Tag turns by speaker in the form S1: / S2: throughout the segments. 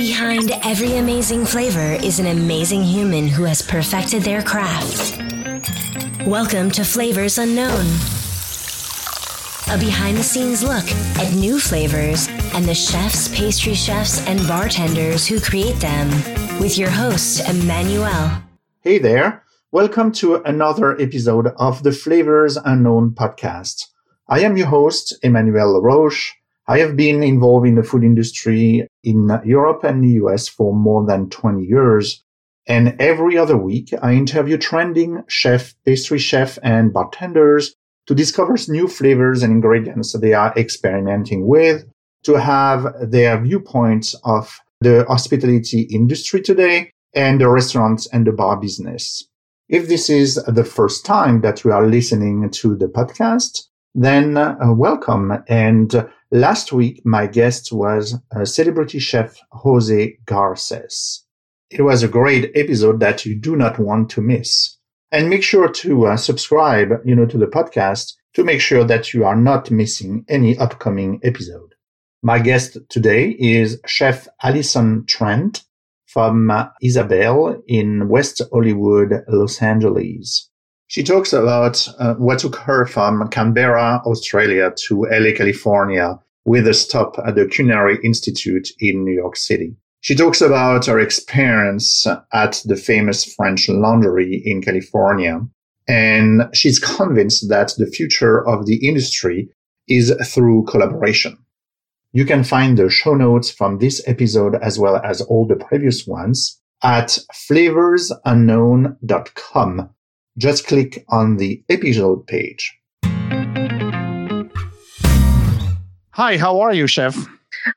S1: Behind every amazing flavor is an amazing human who has perfected their craft. Welcome to Flavors Unknown, a behind the scenes look at new flavors and the chefs, pastry chefs, and bartenders who create them, with your host, Emmanuel.
S2: Hey there. Welcome to another episode of the Flavors Unknown podcast. I am your host, Emmanuel Roche. I have been involved in the food industry in Europe and the US for more than 20 years. And every other week, I interview trending chef, pastry chef, and bartenders to discover new flavors and ingredients they are experimenting with, to have their viewpoints of the hospitality industry today and the restaurants and the bar business. If this is the first time that you are listening to the podcast, then uh, welcome. And last week, my guest was uh, celebrity chef Jose Garces. It was a great episode that you do not want to miss. And make sure to uh, subscribe, you know, to the podcast to make sure that you are not missing any upcoming episode. My guest today is Chef Alison Trent from uh, Ysabel in West Hollywood, Los Angeles. She talks about uh, what took her from Canberra, Australia to LA, California with a stop at the Culinary Institute in New York City. She talks about her experience at the famous French Laundry in California. And she's convinced that the future of the industry is through collaboration. You can find the show notes from this episode as well as all the previous ones at flavorsunknown.com just click on the episode page. Hi, how are you, Chef?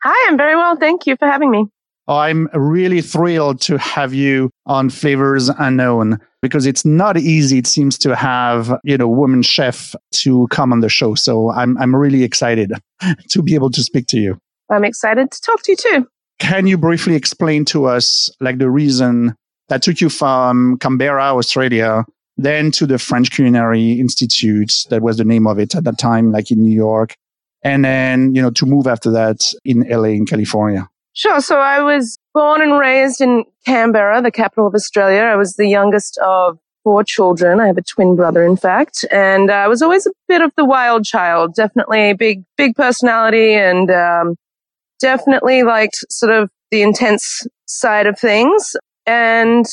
S3: Hi, I'm very well. Thank you for having me.
S2: I'm really thrilled to have you on Flavors Unknown because it's not easy, it seems, to have, you know, woman chef to come on the show. So I'm, I'm really excited to be able to speak to you.
S3: I'm excited to talk to you too.
S2: Can you briefly explain to us, like, the reason that took you from Canberra, Australia, then to the French Culinary Institute. That was the name of it at that time, like in New York. And then, you know, to move after that in LA in California.
S3: Sure. So I was born and raised in Canberra, the capital of Australia. I was the youngest of four children. I have a twin brother, in fact, and I was always a bit of the wild child. Definitely a big, big personality, and um, definitely liked sort of the intense side of things. And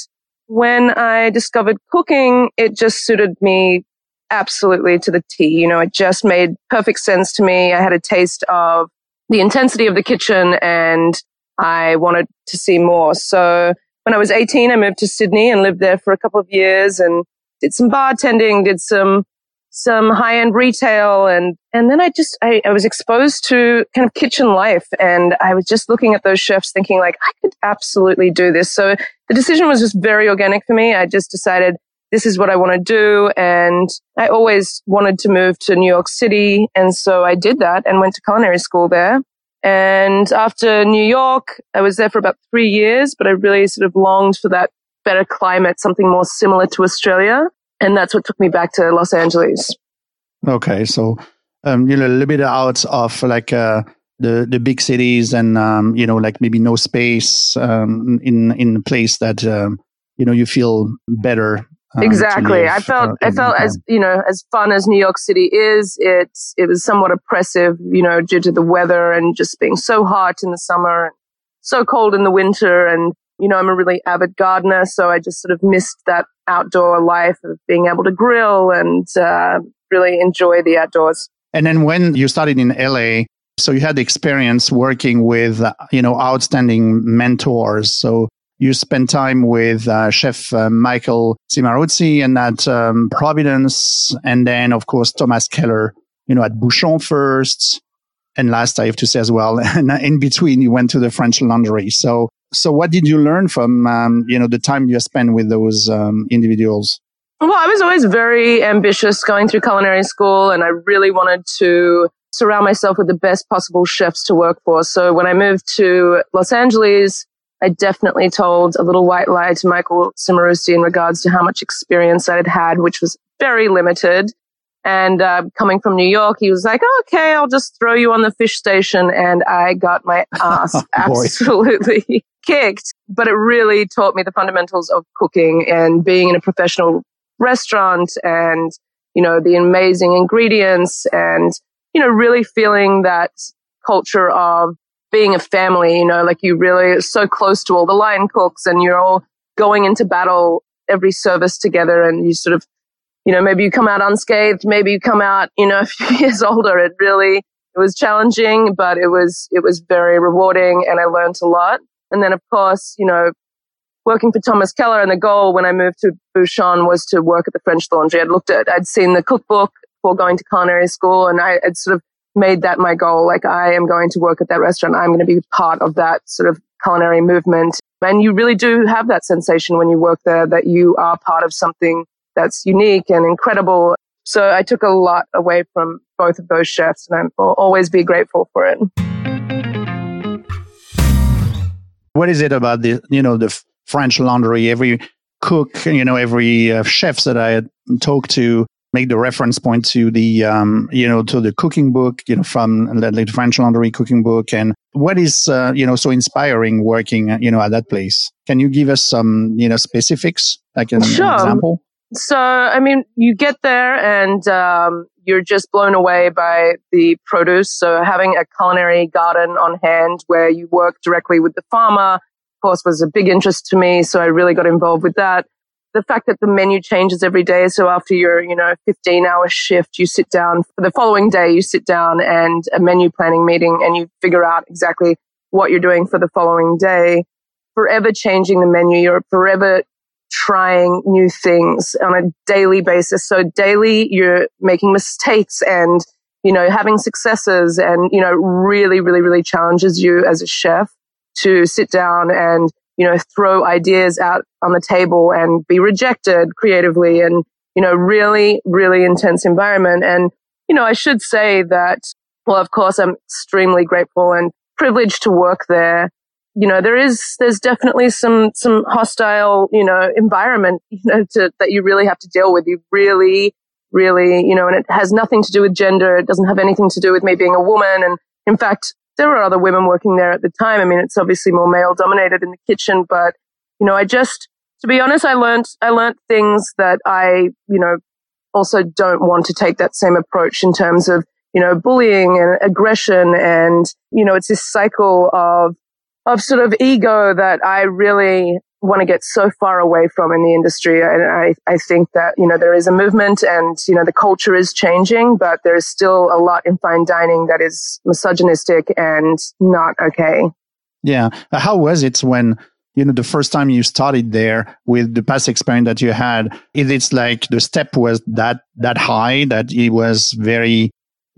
S3: when I discovered cooking, it just suited me absolutely to the T. You know, it just made perfect sense to me. I had a taste of the intensity of the kitchen and I wanted to see more. So when I was 18, I moved to Sydney and lived there for a couple of years and did some bartending, did some some high end retail and, and then I just, I, I was exposed to kind of kitchen life and I was just looking at those chefs thinking like, I could absolutely do this. So the decision was just very organic for me. I just decided this is what I want to do. And I always wanted to move to New York City. And so I did that and went to culinary school there. And after New York, I was there for about three years, but I really sort of longed for that better climate, something more similar to Australia. And that's what took me back to Los Angeles.
S2: Okay. So, um, you know, a little bit out of like, uh, the, the big cities and, um, you know, like maybe no space, um, in, in a place that, um, you know, you feel better.
S3: Um, exactly. Live, I felt, uh, I felt as, you know, as fun as New York City is, it's, it was somewhat oppressive, you know, due to the weather and just being so hot in the summer and so cold in the winter. And, you know, I'm a really avid gardener. So I just sort of missed that outdoor life of being able to grill and uh, really enjoy the outdoors.
S2: And then when you started in LA, so you had the experience working with, uh, you know, outstanding mentors. So you spent time with uh, Chef uh, Michael Cimarusti and at um, Providence, and then of course Thomas Keller, you know, at Bouchon first, and last I have to say as well, and in between you went to the French Laundry. So so, what did you learn from um, you know the time you spent with those um, individuals?
S3: Well, I was always very ambitious going through culinary school, and I really wanted to surround myself with the best possible chefs to work for. So, when I moved to Los Angeles, I definitely told a little white lie to Michael Cimarusti in regards to how much experience I had had, which was very limited. And uh, coming from New York, he was like, okay, I'll just throw you on the fish station. And I got my ass absolutely kicked. But it really taught me the fundamentals of cooking and being in a professional restaurant and, you know, the amazing ingredients and, you know, really feeling that culture of being a family, you know, like you really so close to all the line cooks and you're all going into battle every service together and you sort of you know, maybe you come out unscathed, maybe you come out, you know, a few years older. It really, it was challenging, but it was, it was very rewarding and I learned a lot. And then of course, you know, working for Thomas Keller and the goal when I moved to Bouchon was to work at the French Laundry. I'd looked at, I'd seen the cookbook before going to culinary school and I had sort of made that my goal. Like I am going to work at that restaurant. I'm going to be part of that sort of culinary movement. And you really do have that sensation when you work there that you are part of something that's unique and incredible. So I took a lot away from both of those chefs and I'll always be grateful for it.
S2: What is it about the, you know, the French laundry? Every cook, you know, every uh, chefs that I talked to make the reference point to the, um, you know, to the cooking book, you know, from the French laundry cooking book. And what is, uh, you know, so inspiring working, you know, at that place? Can you give us some, you know, specifics, like an,
S3: sure.
S2: an example?
S3: So, I mean, you get there and um, you're just blown away by the produce. So, having a culinary garden on hand where you work directly with the farmer, of course, was a big interest to me. So, I really got involved with that. The fact that the menu changes every day. So, after your, you know, 15 hour shift, you sit down for the following day, you sit down and a menu planning meeting and you figure out exactly what you're doing for the following day forever changing the menu. You're forever trying new things on a daily basis. So daily you're making mistakes and, you know, having successes and, you know, really, really, really challenges you as a chef to sit down and, you know, throw ideas out on the table and be rejected creatively and, you know, really, really intense environment. And, you know, I should say that, well, of course, I'm extremely grateful and privileged to work there you know, there is, there's definitely some, some hostile, you know, environment, you know, to, that you really have to deal with. You really, really, you know, and it has nothing to do with gender. It doesn't have anything to do with me being a woman. And in fact, there were other women working there at the time. I mean, it's obviously more male dominated in the kitchen, but, you know, I just, to be honest, I learned, I learned things that I, you know, also don't want to take that same approach in terms of, you know, bullying and aggression. And, you know, it's this cycle of, of sort of ego that I really want to get so far away from in the industry. And I, I think that, you know, there is a movement and, you know, the culture is changing, but there's still a lot in fine dining that is misogynistic and not okay.
S2: Yeah. Uh, how was it when, you know, the first time you started there with the past experience that you had, is it's like the step was that, that high that it was very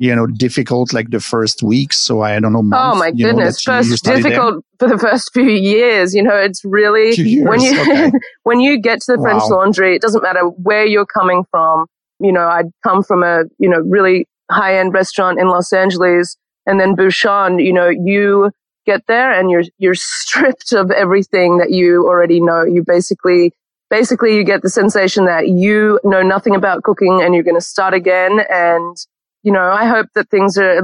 S2: you know, difficult like the first weeks. So I don't know.
S3: Month, oh my goodness. Know, first difficult for the first few years. You know, it's really when you, okay. when you get to the wow. French laundry, it doesn't matter where you're coming from. You know, I'd come from a, you know, really high end restaurant in Los Angeles and then Bouchon, you know, you get there and you're, you're stripped of everything that you already know. You basically, basically you get the sensation that you know nothing about cooking and you're going to start again and you know, I hope that things are,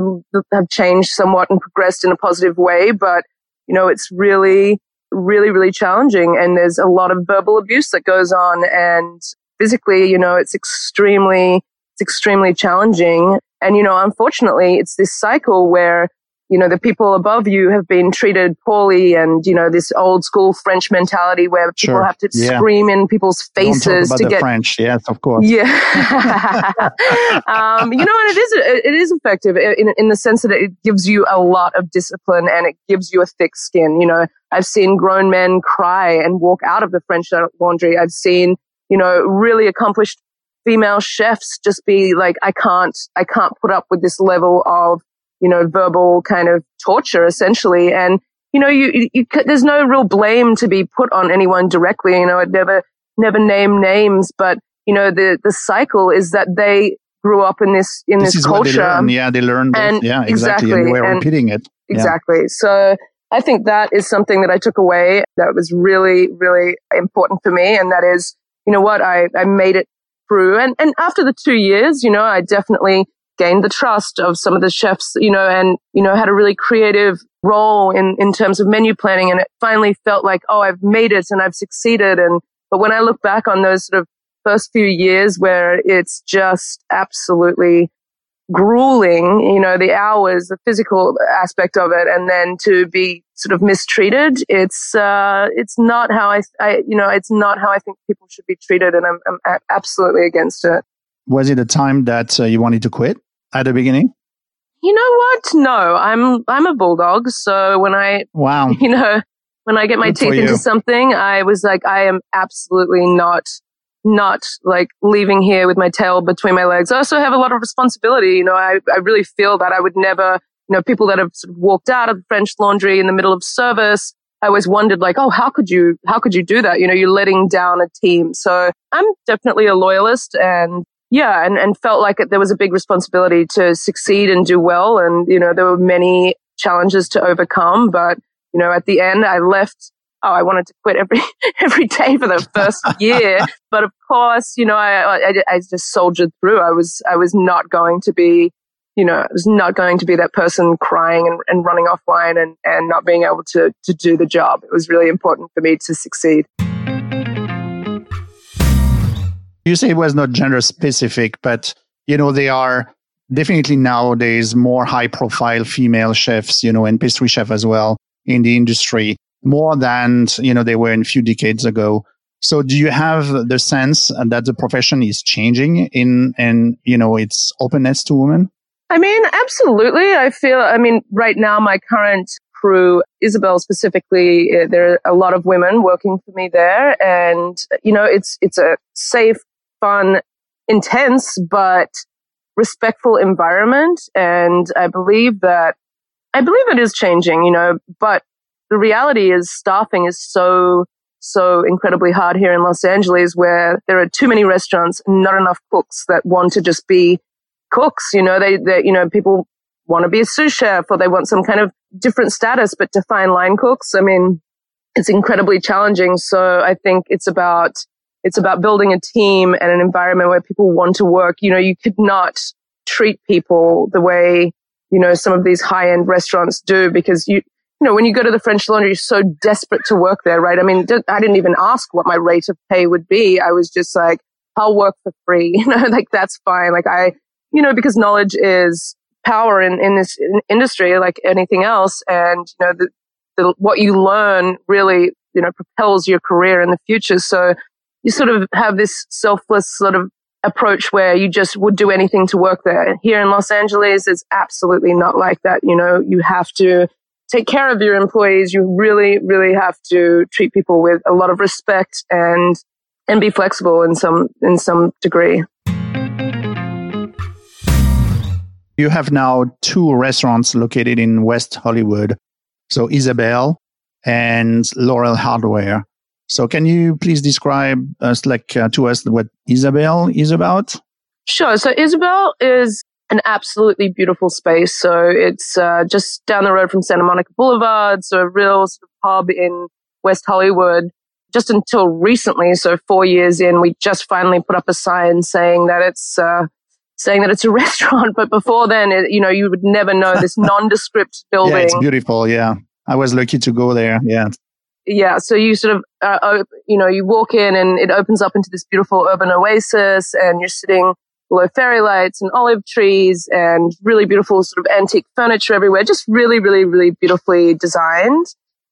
S3: have changed somewhat and progressed in a positive way, but, you know, it's really, really, really challenging. And there's a lot of verbal abuse that goes on and physically, you know, it's extremely, it's extremely challenging. And, you know, unfortunately, it's this cycle where you know, the people above you have been treated poorly and, you know, this old school French mentality where people sure. have to yeah. scream in people's faces to get
S2: French. Yes, of course.
S3: Yeah. um, you know, and it is, it is effective in, in the sense that it gives you a lot of discipline and it gives you a thick skin. You know, I've seen grown men cry and walk out of the French laundry. I've seen, you know, really accomplished female chefs just be like, I can't, I can't put up with this level of you know, verbal kind of torture essentially. And, you know, you, you, there's no real blame to be put on anyone directly. You know, I'd never, never name names, but, you know, the, the cycle is that they grew up in this, in
S2: this,
S3: this culture.
S2: They learn. Yeah, they learned. And yeah, exactly. exactly. And we're repeating it.
S3: Exactly. Yeah. So I think that is something that I took away that was really, really important for me. And that is, you know what? I, I made it through. And, and after the two years, you know, I definitely gained the trust of some of the chefs, you know, and, you know, had a really creative role in, in terms of menu planning. And it finally felt like, oh, I've made it and I've succeeded. And, but when I look back on those sort of first few years where it's just absolutely grueling, you know, the hours, the physical aspect of it, and then to be sort of mistreated, it's, uh, it's not how I, I, you know, it's not how I think people should be treated. And I'm, I'm absolutely against it.
S2: Was it a time that uh, you wanted to quit at the beginning?
S3: You know what? No, I'm, I'm a bulldog. So when I,
S2: wow,
S3: you know, when I get my Good teeth into something, I was like, I am absolutely not not like leaving here with my tail between my legs. I also have a lot of responsibility. You know, I, I really feel that I would never, you know, people that have sort of walked out of the French laundry in the middle of service. I always wondered like, oh, how could you, how could you do that? You know, you're letting down a team. So I'm definitely a loyalist and yeah, and, and felt like there was a big responsibility to succeed and do well. And, you know, there were many challenges to overcome, but, you know, at the end, I left oh, I wanted to quit every every day for the first year. But of course, you know, I, I, I just soldiered through. I was I was not going to be, you know, I was not going to be that person crying and, and running offline and, and not being able to to do the job. It was really important for me to succeed.
S2: You say it was not gender specific, but you know, they are definitely nowadays more high profile female chefs, you know, and pastry chef as well in the industry more than you know they were in a few decades ago. So do you have the sense that the profession is changing in in you know its openness to women?
S3: I mean, absolutely. I feel. I mean, right now my current crew, Ysabel specifically, eh, there are a lot of women working for me there, and you know, it's it's a safe, fun, intense, but respectful environment, and I believe that I believe it is changing. You know, but the reality is staffing is so, so incredibly hard here in Los Angeles where there are too many restaurants, not enough cooks that want to just be cooks. You know, they, they, you know, people want to be a sous chef or they want some kind of different status, but to find line cooks, I mean, it's incredibly challenging. So I think it's about, it's about building a team and an environment where people want to work. You know, you could not treat people the way, you know, some of these high end restaurants do because you, you know, when you go to the French Laundry, you're so desperate to work there, right? I mean, I didn't even ask what my rate of pay would be. I was just like, I'll work for free. You know, like that's fine. Like I, you know, because knowledge is power in, in this industry, like anything else. And, you know, the, the, what you learn really, you know, propels your career in the future. So you sort of have this selfless sort of approach where you just would do anything to work there. Here in Los Angeles, it's absolutely not like that. You know, you have to take care of your employees, you really, really have to treat people with a lot of respect and and be flexible in some in some degree.
S2: You have now two restaurants located in West Hollywood. So Ysabel and Laurel Hardware. So can you please describe us like uh, to us what Ysabel is about?
S3: Sure. So Ysabel is an absolutely beautiful space. So it's uh, just down the road from Santa Monica Boulevard. So a real sort of hub in West Hollywood. Just until recently, so four years in, we just finally put up a sign saying that it's uh, saying that it's a restaurant. But before then, it, you know, you would never know this nondescript building. yeah,
S2: it's beautiful. Yeah, I was lucky to go there. Yeah.
S3: Yeah, so you sort of, uh, you know, you walk in and it opens up into this beautiful urban oasis, and you're sitting below fairy lights and olive trees and really beautiful sort of antique furniture everywhere. Just really, really, really beautifully designed.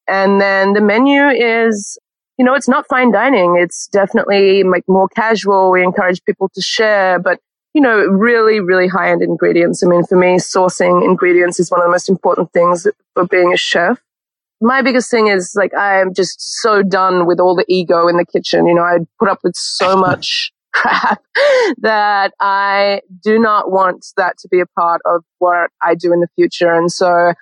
S3: And then the menu is, you know, it's not fine dining. It's definitely like more casual. We encourage people to share, but you know, really, really high end ingredients. I mean, for me, sourcing ingredients is one of the most important things for being a chef. My biggest thing is like, I am just so done with all the ego in the kitchen. You know, I put up with so much crap that I do not want that to be a part of what I do in the future. And so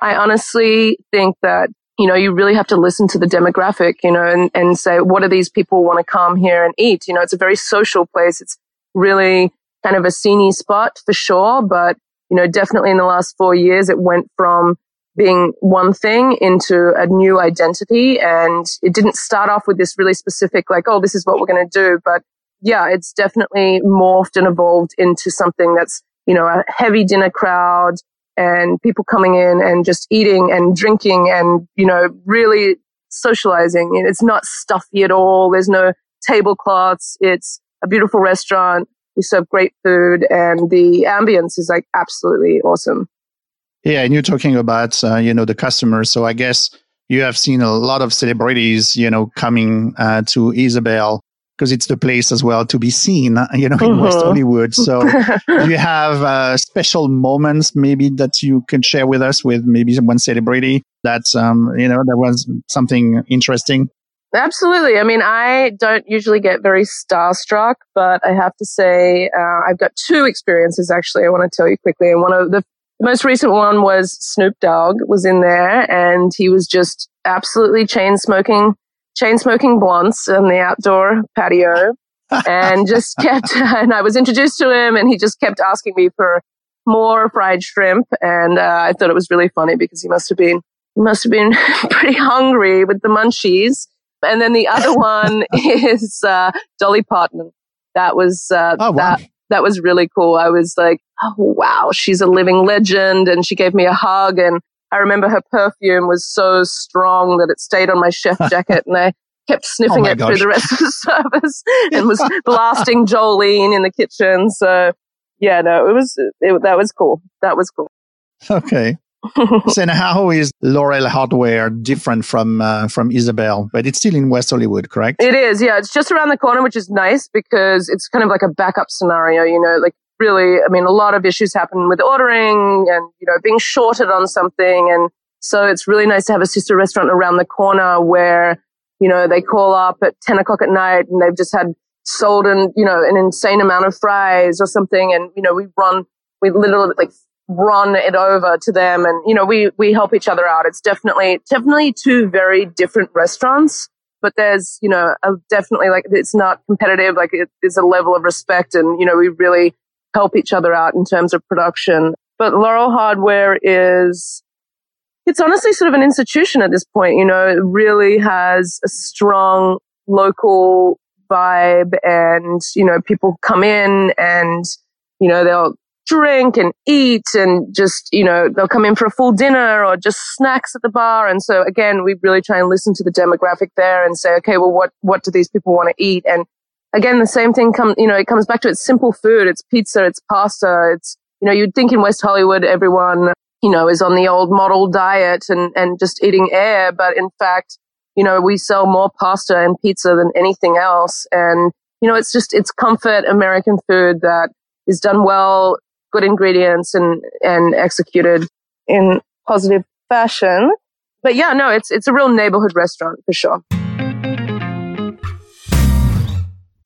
S3: I honestly think that, you know, you really have to listen to the demographic, you know, and, and say, what do these people want to come here and eat? You know, it's a very social place. It's really kind of a sceney spot for sure. But, you know, definitely in the last four years, it went from being one thing into a new identity. And it didn't start off with this really specific, like, oh, this is what we're going to do. But yeah, it's definitely morphed and evolved into something that's, you know, a heavy dinner crowd and people coming in and just eating and drinking and, you know, really socializing. It's not stuffy at all. There's no tablecloths. It's a beautiful restaurant. We serve great food and the ambience is like absolutely awesome.
S2: Yeah. And you're talking about, uh, you know, the customers. So I guess you have seen a lot of celebrities, you know, coming uh, to Ysabel because it's the place as well to be seen, uh, you know, in mm-hmm. West Hollywood. So you have uh, special moments maybe that you can share with us with maybe one celebrity that, um, you know, that was something interesting?
S3: Absolutely. I mean, I don't usually get very starstruck, but I have to say, uh, I've got two experiences actually I want to tell you quickly. And one of the most recent one was Snoop Dogg was in there and he was just absolutely chain smoking chain smoking blunts on the outdoor patio and just kept, and I was introduced to him and he just kept asking me for more fried shrimp. And uh, I thought it was really funny because he must have been, he must have been pretty hungry with the munchies. And then the other one is uh, Dolly Parton. That was uh, oh, wow. that that was really cool. I was like, oh wow, she's a living legend, and she gave me a hug, and I remember her perfume was so strong that it stayed on my chef jacket and I kept sniffing oh it gosh. through the rest of the service and was blasting Jolene in the kitchen. So yeah, no, it was, it, that was cool. That was cool.
S2: Okay. so how is Laurel Hardware different from uh, from Ysabel? But it's still in West Hollywood, correct?
S3: It is. Yeah, it's just around the corner, which is nice because it's kind of like a backup scenario. You know, like really, I mean, a lot of issues happen with ordering and, you know, being shorted on something. And so it's really nice to have a sister restaurant around the corner where, you know, they call up at 10 o'clock at night and they've just had sold an, you know, an insane amount of fries or something. And, you know, we run, we literally like run it over to them and, you know, we, we help each other out. It's definitely, definitely two very different restaurants but there's, you know, a, definitely like it's not competitive. Like it, there's a level of respect and, you know, we really help each other out in terms of production. But Laurel Hardware is, it's honestly sort of an institution at this point. You know, it really has a strong local vibe and, you know, people come in and, you know, they'll drink and eat and just, you know, they'll come in for a full dinner or just snacks at the bar. And so again, we really try and listen to the demographic there and say, okay, well, what, what do these people want to eat? And again, the same thing come, you know, it comes back to it's simple food. It's pizza. It's pasta. It's, you know, you'd think in West Hollywood, everyone, you know, is on the old model diet and, and just eating air. But in fact, you know, we sell more pasta and pizza than anything else. And, you know, it's just, it's comfort American food that is done well, good ingredients and, and executed in positive fashion. But yeah, no, it's, it's a real neighborhood restaurant for sure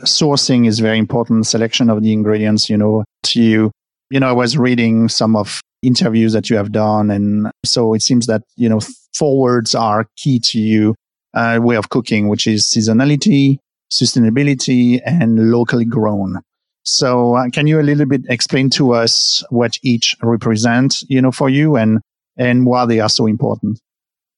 S2: sourcing is very important. Selection of the ingredients, you know, to you. You know, I was reading some of interviews that you have done. And so it seems that, you know, four words are key to you, uh, way of cooking, which is seasonality, sustainability, and locally grown. So uh, can you a little bit explain to us what each represent, you know, for you and, and why they are so important?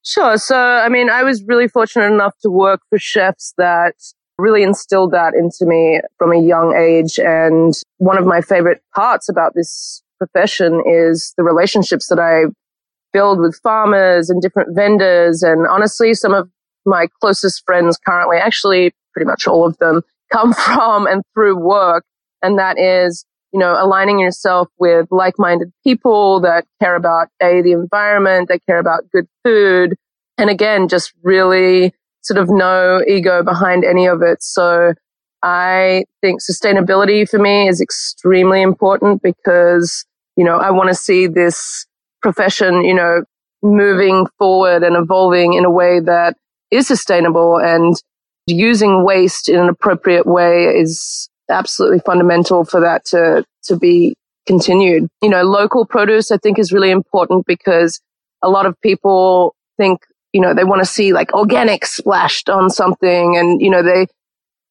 S3: Sure. So, I mean, I was really fortunate enough to work for chefs that really instilled that into me from a young age. And one of my favorite parts about this profession is the relationships that I build with farmers and different vendors. And honestly, some of my closest friends currently, actually pretty much all of them come from and through work. And that is, you know, aligning yourself with like-minded people that care about A, the environment, that care about good food. And again, just really sort of no ego behind any of it. So I think sustainability for me is extremely important because, you know, I want to see this profession, you know, moving forward and evolving in a way that is sustainable and using waste in an appropriate way is absolutely fundamental for that to, to be continued. You know, local produce I think is really important because a lot of people think you know, they want to see like organic splashed on something and, you know, they,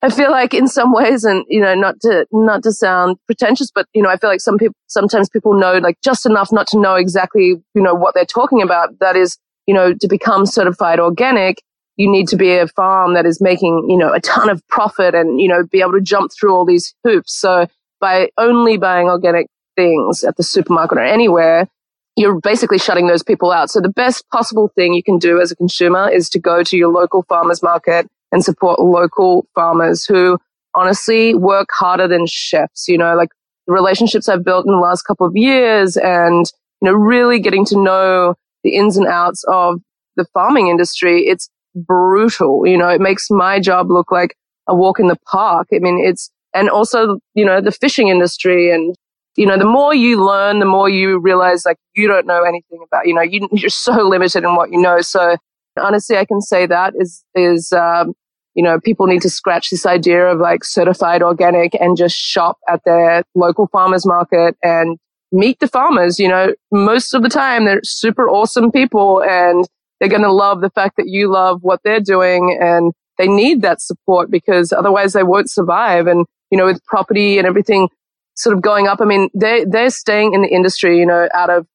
S3: I feel like in some ways, and you know, not to not to sound pretentious, but you know, I feel like some people sometimes people know like just enough not to know exactly you know what they're talking about. That is, you know, to become certified organic, you need to be a farm that is making, you know, a ton of profit and, you know, be able to jump through all these hoops. So by only buying organic things at the supermarket or anywhere, you're basically shutting those people out. So the best possible thing you can do as a consumer is to go to your local farmers market and support local farmers who honestly work harder than chefs, you know, like the relationships I've built in the last couple of years and, you know, really getting to know the ins and outs of the farming industry. It's brutal. You know, it makes my job look like a walk in the park. I mean, it's, and also, you know, the fishing industry and, you know, the more you learn, the more you realize like you don't know anything about, you know, you, you're so limited in what you know. So honestly, I can say that is, is, um, you know, people need to scratch this idea of like certified organic and just shop at their local farmers market and meet the farmers. You know, most of the time they're super awesome people and they're going to love the fact that you love what they're doing and they need that support because otherwise they won't survive. And, you know, with property and everything sort of going up, I mean, they, they're staying in the industry, you know, out of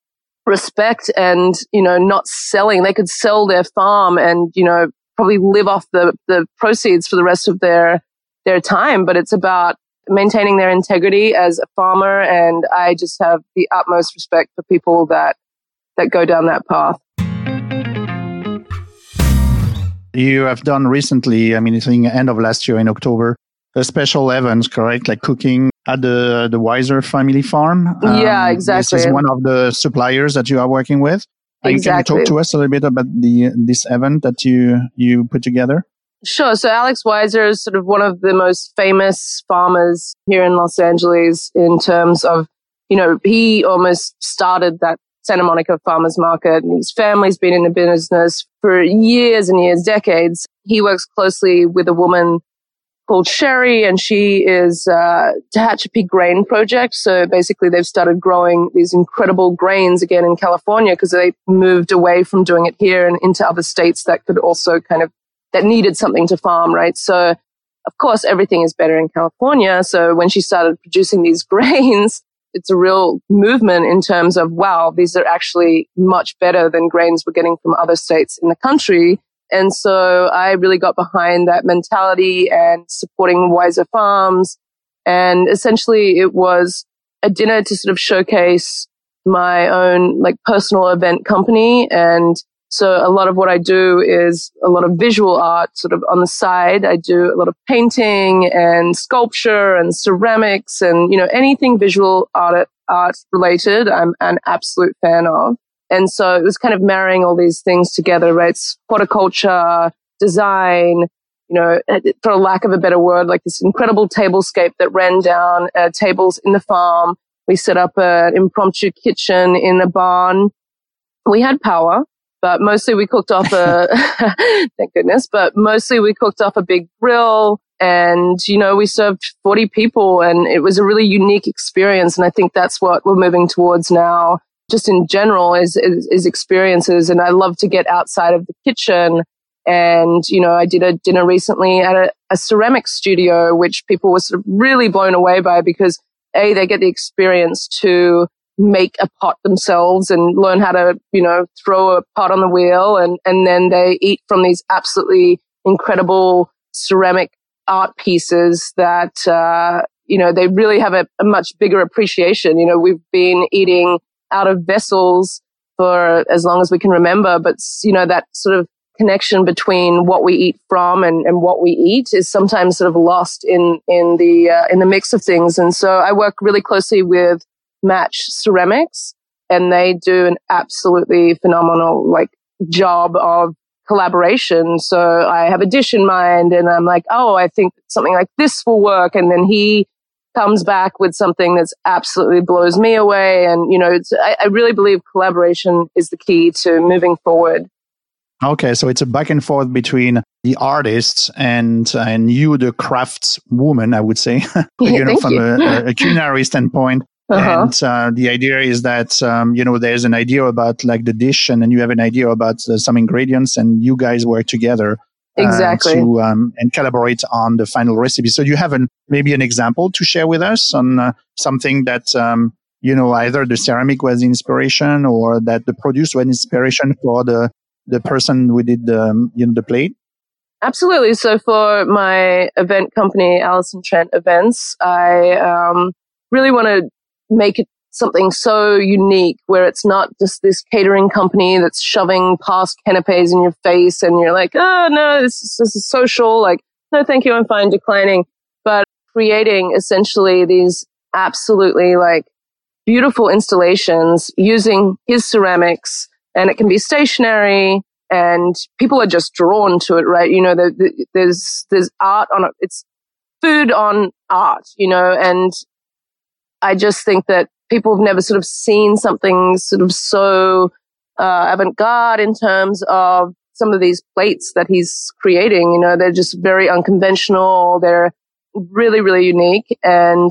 S3: respect and, you know, not selling. They could sell their farm and, you know, probably live off the, the proceeds for the rest of their, their time. But it's about maintaining their integrity as a farmer. And I just have the utmost respect for people that, that go down that path.
S2: You have done recently, I mean, I think end of last year in October, a special event, correct? Like cooking at the the Weiser family farm.
S3: Um, yeah, exactly.
S2: This is one of the suppliers that you are working with.
S3: Exactly.
S2: Can you talk to us a little bit about the this event that you you put together?
S3: Sure. So Alex Weiser is sort of one of the most famous farmers here in Los Angeles in terms of, you know, he almost started that Santa Monica farmers market and his family's been in the business for years and years, decades. He works closely with a woman called Sherry and she is uh, Tehachapi Grain Project. So basically they've started growing these incredible grains again in California because they moved away from doing it here and into other states that could also kind of, that needed something to farm, right? So of course everything is better in California. So when she started producing these grains, it's a real movement in terms of, wow, these are actually much better than grains we're getting from other states in the country. And so I really got behind that mentality and supporting Weiser Farms. And essentially it was a dinner to sort of showcase my own like personal event company and so a lot of what I do is a lot of visual art sort of on the side. I do a lot of painting and sculpture and ceramics and, you know, anything visual art, art related. I'm an absolute fan of. And so it was kind of marrying all these things together, right? It's horticulture, design, you know, for a lack of a better word, like this incredible tablescape that ran down uh, tables in the farm. We set up an impromptu kitchen in the barn. We had power but mostly we cooked off a, thank goodness, but mostly we cooked off a big grill and, you know, we served 40 people and it was a really unique experience. And I think that's what we're moving towards now, just in general is, is, is experiences. And I love to get outside of the kitchen. And, you know, I did a dinner recently at a, a ceramic studio, which people were sort of really blown away by because A, they get the experience to make a pot themselves and learn how to, you know, throw a pot on the wheel and, and then they eat from these absolutely incredible ceramic art pieces that, uh, you know, they really have a, a much bigger appreciation. You know, we've been eating out of vessels for as long as we can remember, but, you know, that sort of connection between what we eat from and, and what we eat is sometimes sort of lost in, in the, uh, in the mix of things. And so I work really closely with match ceramics and they do an absolutely phenomenal like job of collaboration. So I have a dish in mind and I'm like, oh, I think something like this will work. And then he comes back with something that's absolutely blows me away. And, you know, I, I really believe collaboration is the key to moving forward.
S2: Okay, so it's a back and forth between the artists and and you, the crafts woman, I would say, you know, from a, a, culinary standpoint. Uh-huh. And uh, the idea is that um, you know there's an idea about like the dish, and then you have an idea about uh, some ingredients, and you guys work together
S3: uh, exactly
S2: to um, and collaborate on the final recipe. So you have an, maybe an example to share with us on uh, something that um, you know either the ceramic was inspiration or that the produce was inspiration for the the person who did the um, you know the plate.
S3: Absolutely. So for my event company, Alison Trent Events, I um, really want to make it something so unique where it's not just this catering company that's shoving passed canapes in your face and you're like, oh no, this is, this is social. Like, no, thank you. I'm fine declining. But creating essentially these absolutely like beautiful installations using his ceramics and it can be stationary and people are just drawn to it, right? You know, the, the, there's, there's art on it. It's food on art, you know, and I just think that people have never sort of seen something sort of so uh, avant-garde in terms of some of these plates that he's creating. You know, they're just very unconventional. They're really, really unique. And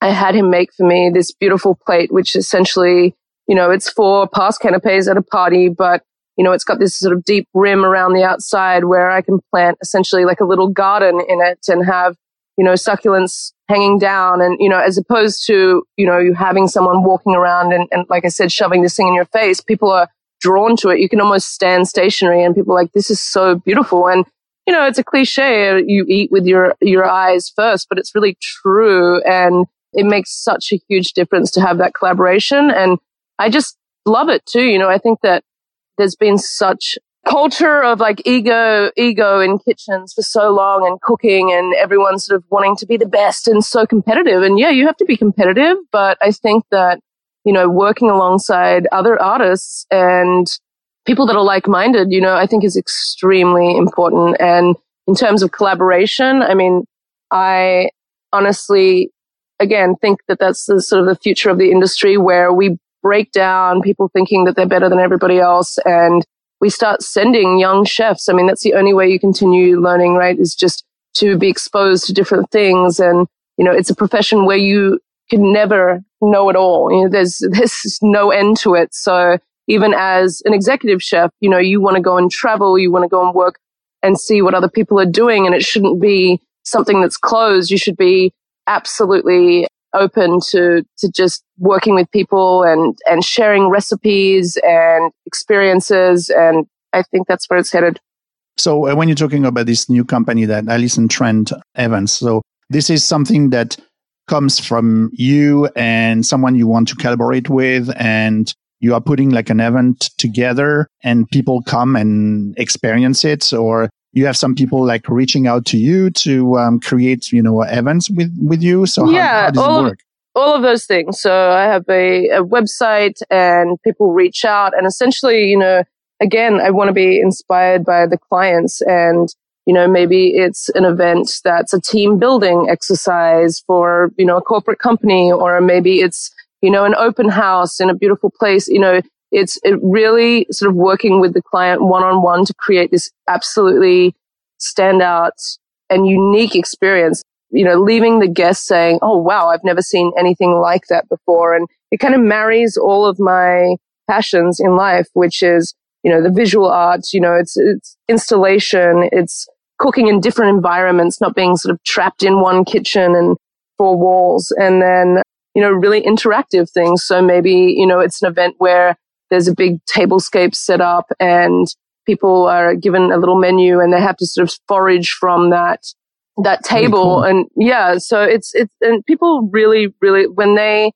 S3: I had him make for me this beautiful plate, which essentially, you know, it's for passed canapes at a party, but you know, it's got this sort of deep rim around the outside where I can plant essentially like a little garden in it and have, you know, succulents hanging down and, you know, as opposed to, you know, you having someone walking around and, and like I said, shoving this thing in your face, people are drawn to it. You can almost stand stationary and people like, this is so beautiful. And, you know, it's a cliche. You eat with your, your eyes first, but it's really true. And it makes such a huge difference to have that collaboration. And I just love it too. You know, I think that there's been such culture of like ego, ego in kitchens for so long and cooking and everyone sort of wanting to be the best and so competitive. And yeah, you have to be competitive, but I think that, you know, working alongside other artists and people that are like-minded, you know, I think is extremely important. And in terms of collaboration, I mean, I honestly, again, think that that's the sort of the future of the industry where we break down people thinking that they're better than everybody else and we start sending young chefs. I mean, that's the only way you continue learning, right? Is just to be exposed to different things. And, you know, it's a profession where you can never know it all. You know, there's, there's no end to it. So even as an executive chef, you know, you want to go and travel, you want to go and work and see what other people are doing. And it shouldn't be something that's closed. You should be absolutely open to to just working with people and and sharing recipes and experiences and I think that's where it's headed.
S2: So uh, when you're talking about this new company that Alison Trent Events, so this is something that comes from you and someone you want to collaborate with and you are putting like an event together and people come and experience it or you have some people like reaching out to you to um, create, you know, events with, with you. So
S3: yeah, how,
S2: how does
S3: all,
S2: it work?
S3: All of those things. So I have a, a website and people reach out and essentially, you know, again, I want to be inspired by the clients and, you know, maybe it's an event that's a team building exercise for, you know, a corporate company or maybe it's, you know, an open house in a beautiful place. You know, it's it really sort of working with the client one on one to create this absolutely standout and unique experience. You know, leaving the guest saying, Oh, wow, I've never seen anything like that before. And it kind of marries all of my passions in life, which is, you know, the visual arts, you know, it's, it's installation, it's cooking in different environments, not being sort of trapped in one kitchen and four walls. And then, you know, really interactive things. So maybe, you know, it's an event where there's a big tablescape set up and people are given a little menu and they have to sort of forage from that that table cool. and yeah so it's it's and people really really when they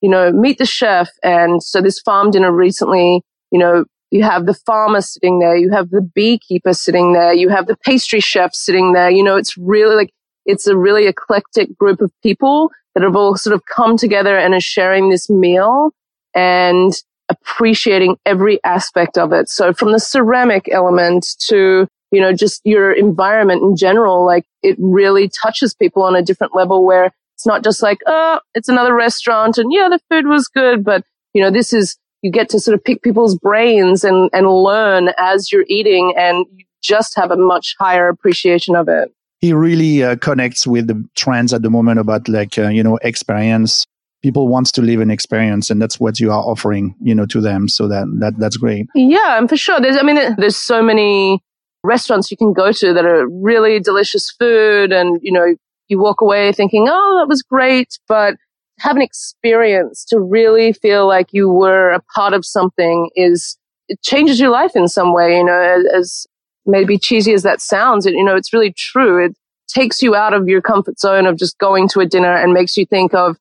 S3: you know meet the chef and so this farm dinner recently you know you have the farmer sitting there you have the beekeeper sitting there you have the pastry chef sitting there you know it's really like it's a really eclectic group of people that have all sort of come together and are sharing this meal and appreciating every aspect of it. So from the ceramic element to, you know, just your environment in general, like it really touches people on a different level where it's not just like, oh, it's another restaurant and yeah, the food was good. But, you know, this is, you get to sort of pick people's brains and, and learn as you're eating and you just have a much higher appreciation of it.
S2: He really uh, connects with the trends at the moment about like, uh, you know, experience people wants to live an experience and that's what you are offering you know to them. So that, that that's great.
S3: Yeah and for sure. There's i mean there's so many restaurants you can go to that are really delicious food and you know you walk away thinking oh that was great but have an experience to really feel like you were a part of something is it changes your life in some way you know as maybe cheesy as that sounds, you know, it's really true. It takes you out of your comfort zone of just going to a dinner and makes you think of,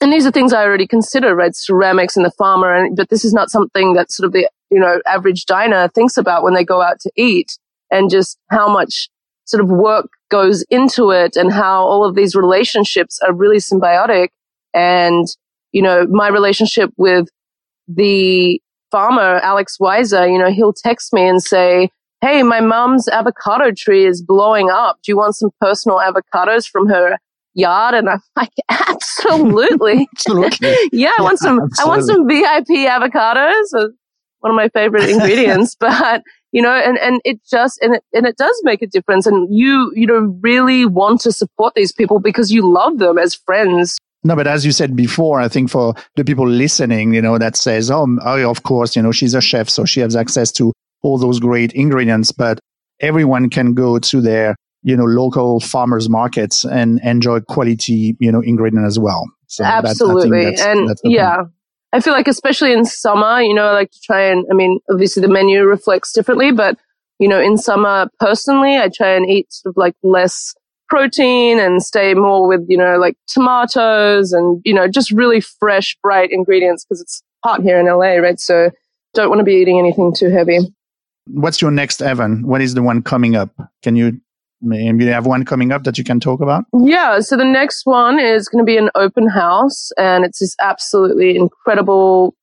S3: and these are things I already consider, right? Ceramics and the farmer. And, but this is not something that sort of the, you know, average diner thinks about when they go out to eat and just how much sort of work goes into it and how all of these relationships are really symbiotic. And, you know, my relationship with the farmer, Alex Weiser, you know, he'll text me and say, Hey, my mom's avocado tree is blowing up. Do you want some personal avocados from her yard? And I'm like, absolutely.
S2: Absolutely.
S3: yeah, I want some, I want some VIP avocados. One of my favorite ingredients, but you know, and, and it just, and it, and it does make a difference. And you, you know, really want to support these people because you love them as friends.
S2: No, but as you said before, I think for the people listening, you know, that says, oh, oh, of course, you know, she's a chef, so she has access to all those great ingredients, but everyone can go to their, you know, local farmers markets and enjoy quality, you know, ingredient as well.
S3: So Absolutely. That's, and that's yeah, point. I feel like especially in summer, you know, I like to try and, I mean, obviously the menu reflects differently, but you know, in summer personally, I try and eat sort of like less protein and stay more with, you know, like tomatoes and, you know, just really fresh, bright ingredients because it's hot here in LA, right? So don't want to be eating anything too heavy.
S2: What's your next Evan? What is the one coming up? Can you maybe you have one coming up that you can talk about?
S3: Yeah. So the next one is going to be an open house and it's this absolutely incredible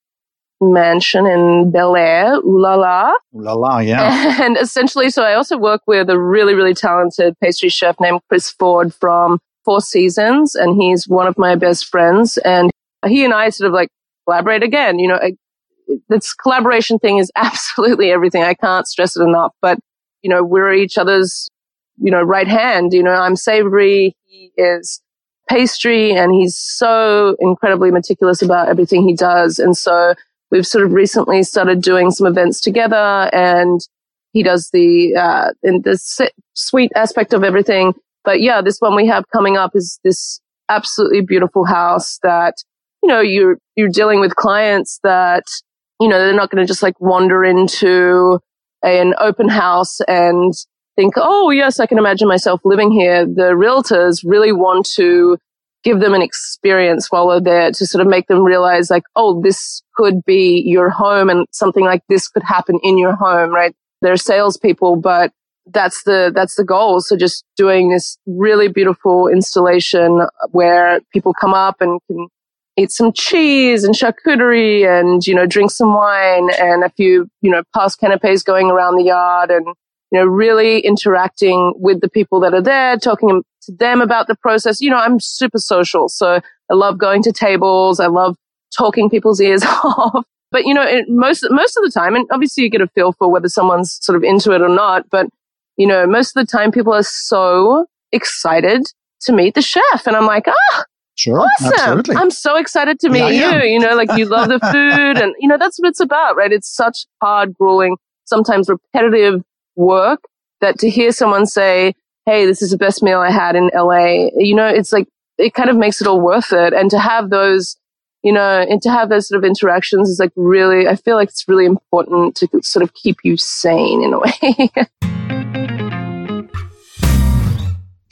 S3: mansion in Bel Air, Ooh La La.
S2: Ooh La La, yeah.
S3: And essentially, so I also work with a really, really talented pastry chef named Chris Ford from Four Seasons, and he's one of my best friends. And he and I sort of like collaborate again. You know, this collaboration thing is absolutely everything. I can't stress it enough. But, you know, we're each other's, you know, right hand. You know, I'm savory. He is pastry and he's so incredibly meticulous about everything he does. And so we've sort of recently started doing some events together and he does the, uh, in the sweet aspect of everything. But yeah, this one we have coming up is this absolutely beautiful house that, you know, you're, you're dealing with clients that, you know, they're not going to just like wander into an open house and think, oh, yes, I can imagine myself living here. The realtors really want to give them an experience while they're there to sort of make them realize like, oh, this could be your home and something like this could happen in your home, right? They're salespeople, but that's the, that's the goal. So just doing this really beautiful installation where people come up and can eat some cheese and charcuterie and, you know, drink some wine and a few, you know, passed canapes going around the yard and, you know, really interacting with the people that are there, talking to them about the process. You know, I'm super social. So I love going to tables. I love talking people's ears off. But, you know, it, most, most of the time, and obviously you get a feel for whether someone's sort of into it or not. But, you know, most of the time people are so excited to meet the chef. And I'm like, ah,
S2: Sure.
S3: Awesome.
S2: Absolutely.
S3: I'm so excited to meet yeah, you. You know, like you love the food and, you know, that's what it's about, right? It's such hard, grueling, sometimes repetitive work that to hear someone say, Hey, this is the best meal I had in LA, you know, it's like, it kind of makes it all worth it. And to have those, you know, and to have those sort of interactions is like really, I feel like it's really important to sort of keep you sane in a way.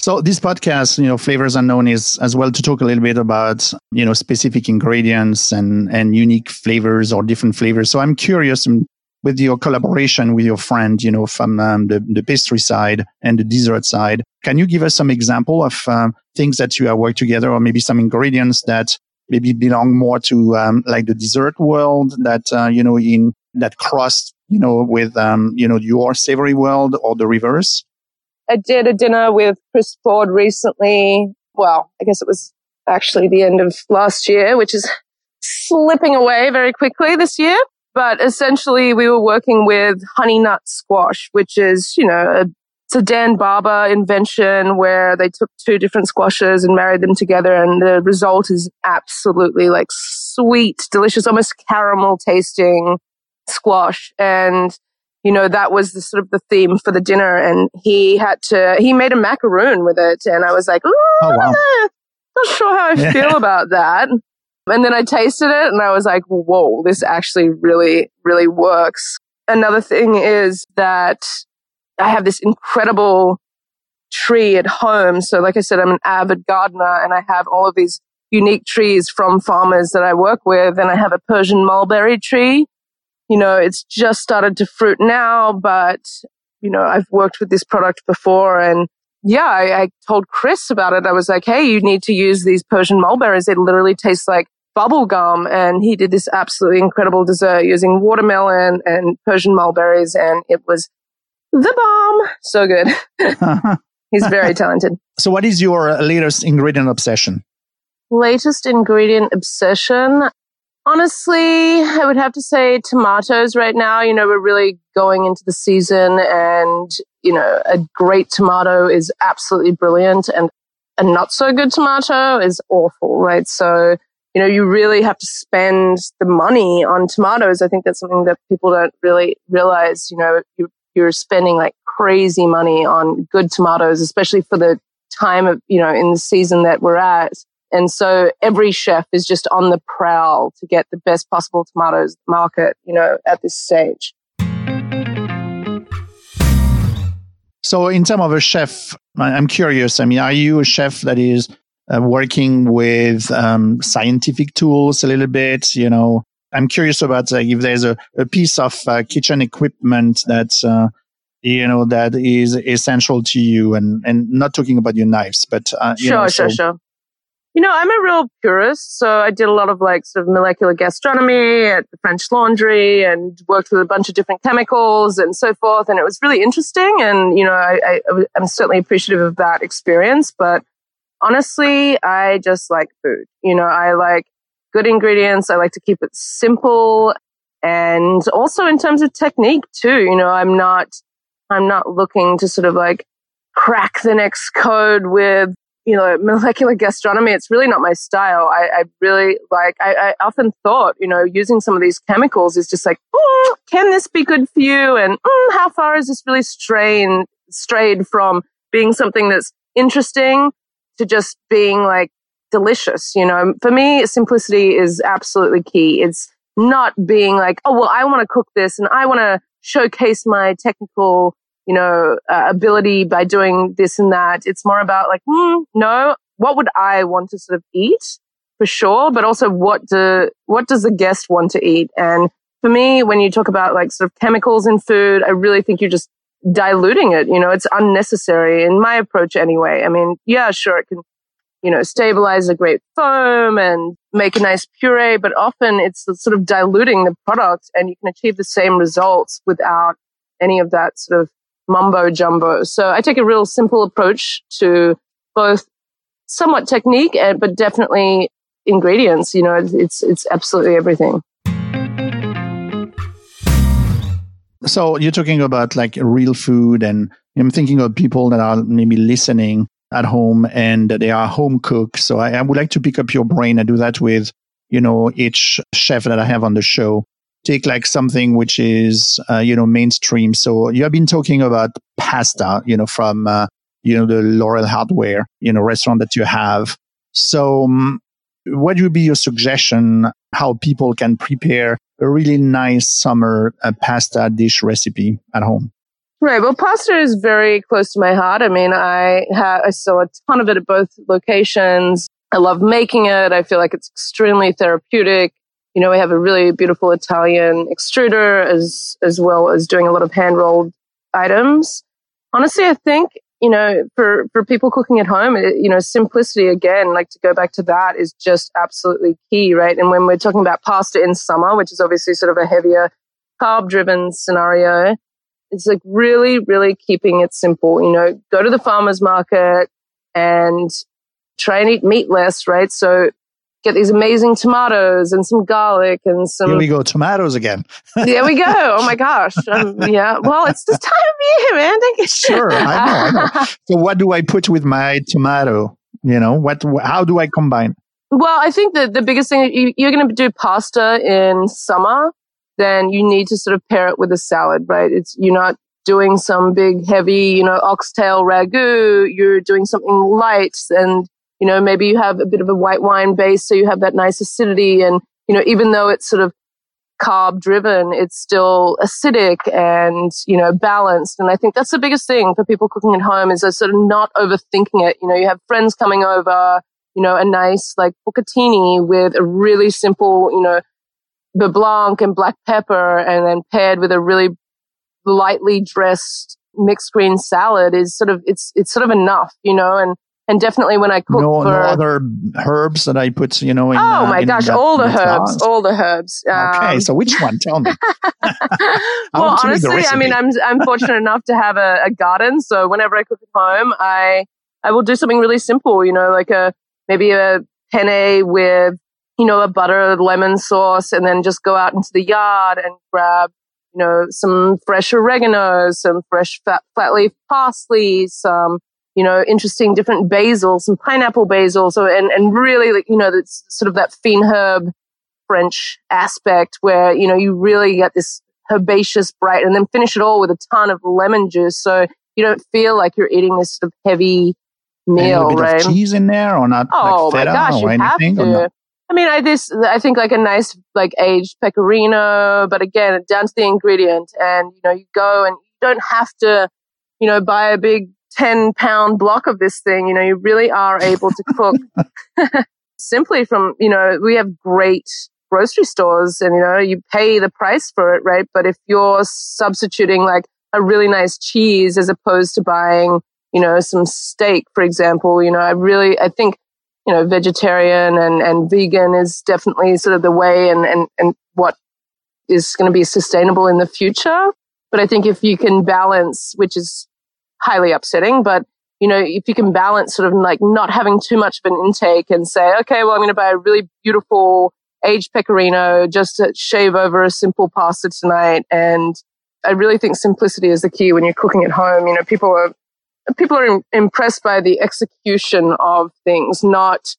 S2: So this podcast, you know, flavors unknown is as well to talk a little bit about, you know, specific ingredients and and unique flavors or different flavors. So I'm curious um, with your collaboration with your friend, you know, from um, the, the pastry side and the dessert side. Can you give us some example of um, things that you have worked together or maybe some ingredients that maybe belong more to um, like the dessert world that, uh, you know, in that cross, you know, with, um, you know, your savory world or the reverse?
S3: I did a dinner with Chris Ford recently. Well, I guess it was actually the end of last year, which is slipping away very quickly this year. But essentially we were working with honey nut squash, which is, you know, a, it's a Dan Barber invention where they took two different squashes and married them together. And the result is absolutely like sweet, delicious, almost caramel tasting squash. And you know, that was the sort of the theme for the dinner. And he had to, he made a macaroon with it. And I was like, oh, wow. not sure how I feel about that. And then I tasted it and I was like, whoa, this actually really, really works. Another thing is that I have this incredible tree at home. So like I said, I'm an avid gardener and I have all of these unique trees from farmers that I work with. And I have a Persian mulberry tree. You know, it's just started to fruit now, but you know, I've worked with this product before and yeah, I, I told Chris about it. I was like, Hey, you need to use these Persian mulberries. They literally taste like bubble gum. And he did this absolutely incredible dessert using watermelon and Persian mulberries. And it was the bomb. So good. He's very talented.
S2: So what is your latest ingredient obsession?
S3: Latest ingredient obsession. Honestly, I would have to say tomatoes right now. You know, we're really going into the season and, you know, a great tomato is absolutely brilliant and a not so good tomato is awful, right? So, you know, you really have to spend the money on tomatoes. I think that's something that people don't really realize. You know, you, you're spending like crazy money on good tomatoes, especially for the time of, you know, in the season that we're at. And so every chef is just on the prowl to get the best possible tomatoes market, you know, at this stage.
S2: So, in terms of a chef, I'm curious. I mean, are you a chef that is uh, working with um, scientific tools a little bit? You know, I'm curious about if there's a, a piece of uh, kitchen equipment that's uh, you know that is essential to you, and and not talking about your knives, but
S3: uh, sure, know, sure, so, sure. You know, I'm a real purist, so I did a lot of like sort of molecular gastronomy at the French Laundry and worked with a bunch of different chemicals and so forth. And it was really interesting. And, you know, I, I, I'm certainly appreciative of that experience. But honestly, I just like food. You know, I like good ingredients. I like to keep it simple. And also in terms of technique too, you know, I'm not, I'm not looking to sort of like crack the next code with you know, molecular gastronomy, it's really not my style. I, I really like, I, I, often thought, you know, using some of these chemicals is just like, mm, can this be good for you? And mm, how far is this really straying, strayed from being something that's interesting to just being like delicious? You know, for me, simplicity is absolutely key. It's not being like, oh, well, I want to cook this and I want to showcase my technical you know, uh, ability by doing this and that. It's more about like, hmm, no, what would I want to sort of eat for sure, but also what do, what does the guest want to eat? And for me, when you talk about like sort of chemicals in food, I really think you're just diluting it. You know, it's unnecessary in my approach anyway. I mean, yeah, sure, it can, you know, stabilize a great foam and make a nice puree, but often it's sort of diluting the product and you can achieve the same results without any of that sort of mumbo jumbo. So I take a real simple approach to both somewhat technique, and, but definitely ingredients. You know, it's, it's absolutely everything.
S2: So you're talking about like real food, and I'm thinking of people that are maybe listening at home and they are home cooks. So I, I would like to pick up your brain and do that with, you know, each chef that I have on the show. Take like something which is uh, you know mainstream. So you have been talking about pasta you know from uh, you know the Laurel Hardware you know restaurant that you have. So um, what would be your suggestion how people can prepare a really nice summer uh, pasta dish recipe at home
S3: Right. Well, pasta is very close to my heart. I mean, I I sell a ton of it at both locations. I love making it. I feel like it's extremely therapeutic. You know, we have a really beautiful Italian extruder as, as well as doing a lot of hand rolled items. Honestly, I think, you know, for, for people cooking at home, it, you know, simplicity again, like to go back to that is just absolutely key, right? And when we're talking about pasta in summer, which is obviously sort of a heavier carb driven scenario, it's like really, really keeping it simple. You know, go to the farmer's market and try and eat meat less, right? So get these amazing tomatoes and some garlic and some.
S2: Here we go, tomatoes again.
S3: there we go. Oh my gosh. Um, yeah. Well, it's this time of year, man.
S2: sure, I know, I know. So, what do I put with my tomato? You know, what? How do I combine?
S3: Well, I think that the biggest thing you're going to do pasta in summer, then you need to sort of pair it with a salad, right? It's you're not doing some big heavy, you know, oxtail ragu. You're doing something light and you know, maybe you have a bit of a white wine base, so you have that nice acidity. And, you know, even though it's sort of carb driven, it's still acidic and, you know, balanced. And I think that's the biggest thing for people cooking at home is they're sort of not overthinking it. You know, you have friends coming over, you know, a nice like bucatini with a really simple, you know, the blanc and black pepper and then paired with a really lightly dressed mixed green salad is sort of, it's, it's sort of enough, you know, and and definitely when I cook
S2: no,
S3: for
S2: no other herbs that I put, you know. In,
S3: oh
S2: uh,
S3: my
S2: in
S3: gosh,
S2: that-
S3: all the herbs, all the herbs.
S2: okay,
S3: Um,
S2: so which one? Tell me.
S3: Well,
S2: want to read the
S3: honestly, I mean. I'm I'm fortunate enough to have a, a garden, so whenever I cook at home, I I will do something really simple. You know, like a maybe a penne with you know a butter lemon sauce, and then just go out into the yard and grab you know some fresh oregano, some fresh fat, flat leaf parsley, some you know interesting different basil, some pineapple basil, so and and really like you know that's sort of that fines herbes French aspect where, you know, you really get this herbaceous bright and then finish it all with a ton of lemon juice. So you don't feel like you're eating this sort of heavy meal,
S2: bit
S3: right?
S2: of cheese in there or not?
S3: Oh
S2: like
S3: my gosh,
S2: or
S3: you have
S2: anything? or
S3: to. I mean, I this I think like a nice like aged pecorino, but again, down to the ingredient. And you know, you go and you don't have to, you know, buy a big ten pound block of this thing. You know, you really are able to cook simply from you know we have great grocery stores, and you know you pay the price for it, right? But if you're substituting like a really nice cheese as opposed to buying you know some steak, for example, you know, I really I think you know, vegetarian and, and vegan is definitely sort of the way and, and, and what is going to be sustainable in the future. But I think if you can balance, which is highly upsetting, but you know, if you can balance sort of like not having too much of an intake and say, okay, well, I'm going to buy a really beautiful aged pecorino, just to shave over a simple pasta tonight. And I really think simplicity is the key when you're cooking at home. You know, people are people are impressed by the execution of things, not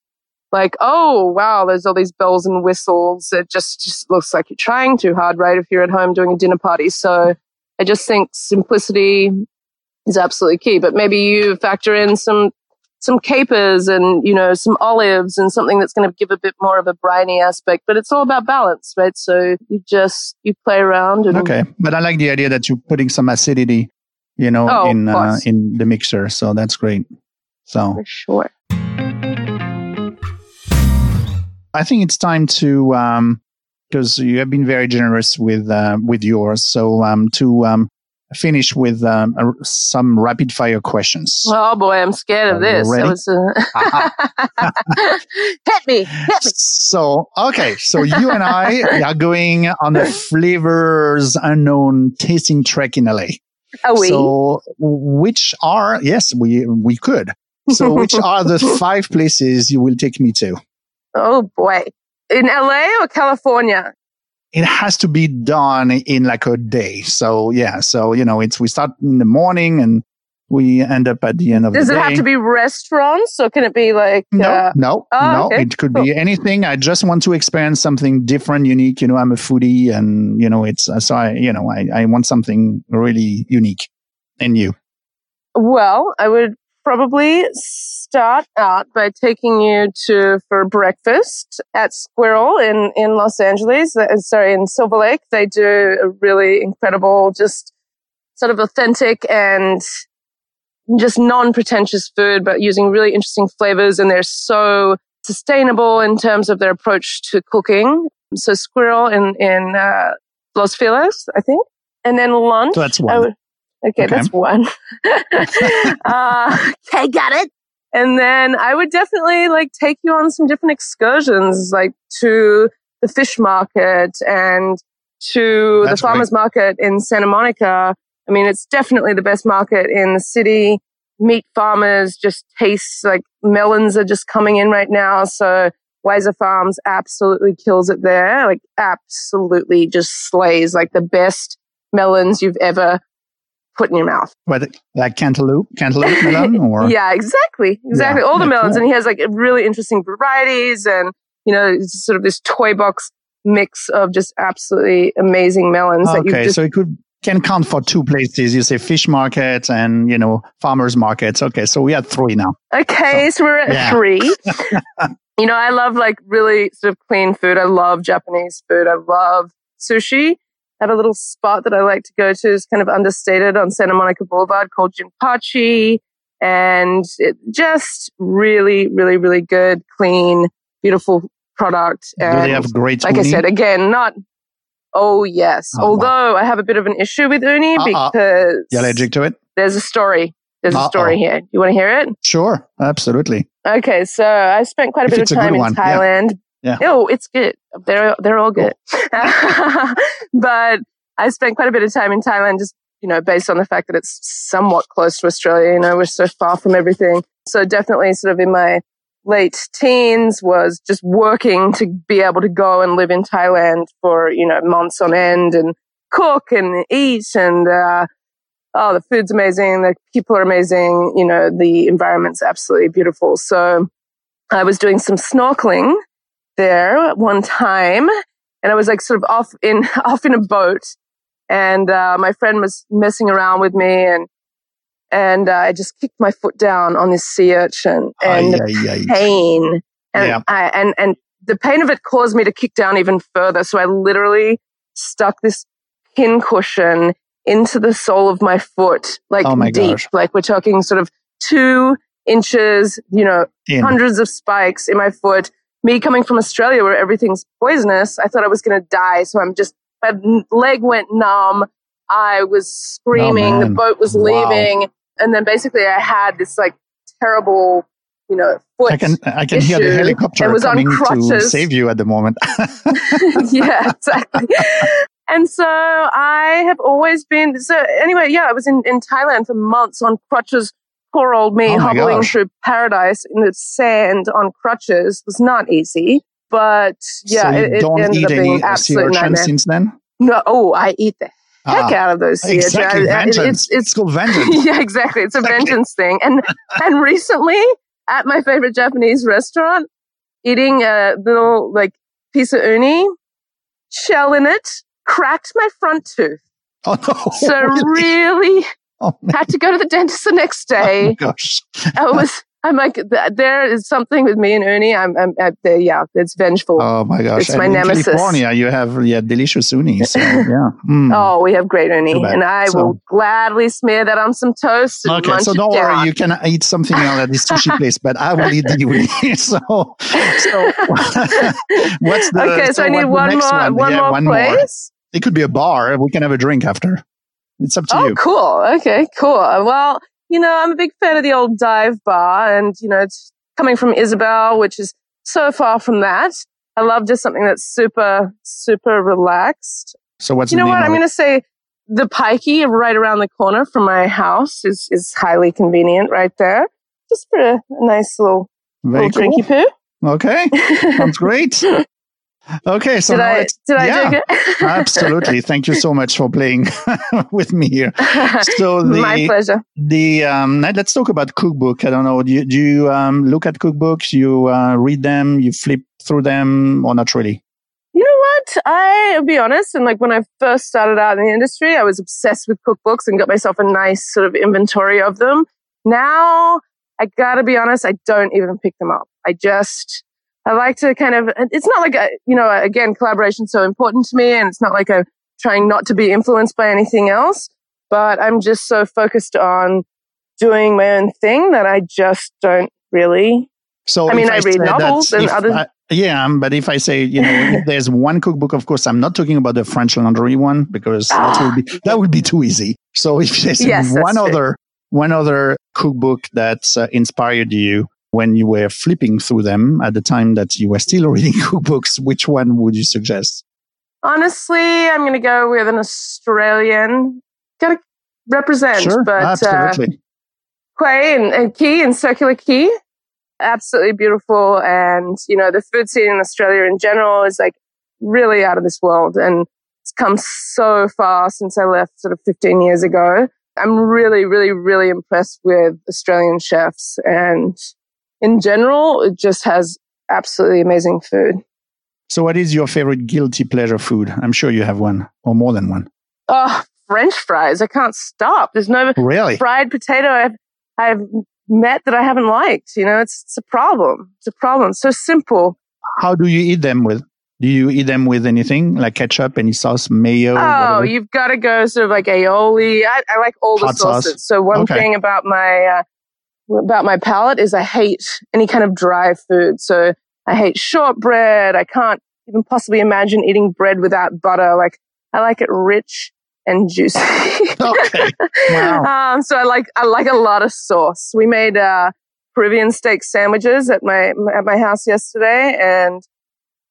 S3: like, oh, wow, there's all these bells and whistles. It just, just looks like you're trying too hard, right? If you're at home doing a dinner party. So I just think simplicity is absolutely key. But maybe you factor in some, some capers and, you know, some olives and something that's going to give a bit more of a briny aspect. But it's all about balance, right? So you just, you play around and
S2: Okay, but I like the idea that you're putting some acidity, you know,
S3: Oh,
S2: in uh, in the mixer. So that's great. So
S3: for sure.
S2: I think it's time to um because you have been very generous with uh, with yours. So um to um finish with um, some rapid fire questions.
S3: Oh boy, I'm scared of
S2: Are
S3: this. Was, uh... hit me, hit me.
S2: So okay, so you and I are going on a flavors unknown tasting trek in LA.
S3: Oh, we.
S2: So which are yes, we we could. So which are the five places you will take me to?
S3: oh boy, in LA or California?
S2: It has to be done in like a day. So yeah, so you know, it's we start in the morning and we end up at the end of
S3: Does
S2: the day.
S3: Does it have to be restaurants or can it be like?
S2: no,
S3: Uh,
S2: no,
S3: oh,
S2: no.
S3: okay,
S2: It could
S3: cool.
S2: be anything. I just want to experience something different, unique. You know, I'm a foodie, and you know, it's uh, so I, you know, I, I want something really unique in you.
S3: well, I would probably start out by taking you to for breakfast at Sqirl in in Los Angeles. Sorry, in Silver Lake. They do a really incredible, just sort of authentic and just non-pretentious food, but using really interesting flavors. And they're so sustainable in terms of their approach to cooking. So Sqirl in, in, uh, Los Feliz, I think. And then lunch.
S2: So that's one.
S3: Okay,
S2: Okay.
S3: that's one. uh, okay, got it. And then I would definitely like take you on some different excursions, like to the fish market and to
S2: That's
S3: the farmers market in Santa Monica. I mean, it's definitely the best market in the city. Meat farmers just taste like melons are just coming in right now. So Weiser Farms absolutely kills it there. Like absolutely just slays like the best melons you've ever put in your mouth.
S2: But like cantaloupe, cantaloupe melon, or
S3: Yeah, exactly. Exactly.
S2: Yeah,
S3: All the melons.
S2: cool.
S3: And he has like really interesting varieties and, you know, it's sort of this toy box mix of just absolutely amazing melons that
S2: okay, so it could can count for two places. You say fish market and you know farmers markets. Okay, so we had three now.
S3: Okay, so we're at
S2: Yeah.
S3: three. you know, I love like really sort of clean food. I love Japanese food. I love sushi. I have a little spot that I like to go to. It's kind of understated on Santa Monica Boulevard called Jinpachi. And it just really, really, really good, clean, beautiful product. And
S2: Do they have great
S3: like
S2: uni?
S3: I said, again, not, oh yes.
S2: Oh, wow.
S3: Although I have a bit of an issue with uni
S2: Uh-uh.
S3: because
S2: You're allergic to it?
S3: there's a story. There's a
S2: Uh-oh.
S3: story here. You want to hear it?
S2: Sure, absolutely.
S3: Okay, so I spent quite a
S2: If
S3: bit of
S2: a
S3: time in
S2: one.
S3: Thailand.
S2: Yeah.
S3: Oh, it's good. They're they're all good. but I spent quite a bit of time in Thailand, just you know, based on the fact that it's somewhat close to Australia. You know, we're so far from everything. So definitely, sort of in my late teens, was just working to be able to go and live in Thailand for you know months on end and cook and eat and. uh oh, the food's amazing, the people are amazing, you know, the environment's absolutely beautiful. So I was doing some snorkeling there at one time and I was like sort of off in, off in a boat and, uh, my friend was messing around with me and, and uh, I just kicked my foot down on this sea urchin and
S2: Ay, ay, ay.
S3: pain. And
S2: Yeah.
S3: I, and, and the pain of it caused me to kick down even further. So I literally stuck this pin cushion into the sole of my foot, like
S2: Oh my
S3: deep.
S2: gosh.
S3: Like we're talking sort of two inches, you know,
S2: In.
S3: hundreds of spikes in my foot. Me coming from Australia where everything's poisonous, I thought I was going to die. So I'm just, my leg went numb. I was screaming. Oh, the
S2: Oh, man.
S3: boat was
S2: Wow.
S3: leaving. And then basically I had this like terrible, you know, foot.
S2: I can I can hear the helicopter
S3: was on
S2: coming to save you at the moment.
S3: yeah, exactly. And so I have always been, so anyway, yeah, I was in, in Thailand for months on crutches. Poor old me
S2: Oh
S3: hobbling
S2: gosh.
S3: through paradise in the sand on crutches was not easy. But yeah,
S2: so you
S3: it, it ended
S2: eat
S3: up being
S2: any
S3: an
S2: sea
S3: absolute nightmare.
S2: since then?
S3: No, oh, I eat the heck
S2: Ah,
S3: out of those sea urchins.
S2: exactly, vengeance.
S3: It's,
S2: It's,
S3: it's,
S2: called vengeance.
S3: yeah, exactly. It's a
S2: Exactly.
S3: vengeance thing. And and recently at my favorite Japanese restaurant, eating a little like piece of uni, shell in it, cracked my front tooth.
S2: Oh no!
S3: So
S2: really?
S3: really
S2: Oh,
S3: had to go to the dentist the next
S2: day. Oh,
S3: day.
S2: gosh!
S3: I was. I'm like, there is something with me and uni. I'm, I'm, i yeah, it's vengeful.
S2: Oh my gosh!
S3: It's
S2: And
S3: my
S2: in
S3: nemesis.
S2: California, you have yeah delicious uni. So yeah. Mm.
S3: Oh, we have great uni, and I
S2: So-
S3: will gladly smear that on some toast.
S2: Okay, so don't
S3: down.
S2: worry, you can eat something else at this sushi place, but I will eat the uni. so, so what's the
S3: okay, so, I need one more, one
S2: Yeah,
S3: more
S2: one
S3: place.
S2: It could be a bar. We can have a drink after. It's up to you.
S3: Oh,
S2: you.
S3: cool. Okay, cool. Well, you know, I'm a big fan of the old dive bar, and you know, it's coming from Ysabel, which is so far from that. I love just something that's super, super relaxed.
S2: So what's
S3: you know what? I'm going to say the Pikey right around the corner from my house is is highly convenient right there. Just for a, a nice little,
S2: Very
S3: little
S2: cool.
S3: drinky poo.
S2: Okay, sounds great. Okay, so
S3: did I did I
S2: yeah, absolutely. Thank you so much for playing with me here. So the
S3: My pleasure.
S2: the um, let's talk about cookbook. I don't know. Do you, do you um, look at cookbooks? You uh, read them? You flip through them, or not really?
S3: You know what? I'll be honest. And like when I first started out in the industry, I was obsessed with cookbooks and got myself a nice sort of inventory of them. Now I gotta be honest. I don't even pick them up. I just, I like to kind of, it's not like, a, you know, again, collaboration's so important to me and it's not like I'm trying not to be influenced by anything else, but I'm just so focused on doing my own thing that I just don't really
S2: So
S3: I mean,
S2: if
S3: I read novels and
S2: if
S3: other-
S2: I- yeah, but if I say you know there's one cookbook, of course I'm not talking about the French Laundry one because that would be that would be too easy. So if there's
S3: Yes, that's
S2: one
S3: true.
S2: other one other cookbook that uh, inspired you when you were flipping through them at the time that you were still reading cookbooks, which one would you suggest?
S3: Honestly, I'm going to go with an Australian. Got to represent,
S2: sure,
S3: but uh,
S2: absolutely.
S3: Quay and, and Quay and Circular Quay, absolutely beautiful. And you know, the food scene in Australia in general is like really out of this world, and it's come so far since I left, sort of 15 years ago. I'm really, really, really impressed with Australian chefs, and in general, it just has absolutely amazing food.
S2: so, what is your favorite guilty pleasure food? I'm sure you have one or more than one.
S3: Oh, French fries! I can't stop. There's no
S2: Really?
S3: fried potato I've I've met that I haven't liked. You know, it's it's a problem. It's a problem. So simple.
S2: How do you eat them with? Do you eat them with anything like ketchup, any sauce, mayo?
S3: Oh,
S2: whatever?
S3: you've got to go sort of like aioli. I, I like all the
S2: Hot sauce?
S3: sauces. So one
S2: Okay.
S3: thing about my uh, about my palate is I hate any kind of dry food. So I hate shortbread. I can't even possibly imagine eating bread without butter. Like I like it rich and juicy.
S2: Okay. Wow.
S3: Um, so I like I like a lot of sauce. We made uh, Peruvian steak sandwiches at my at my house yesterday, and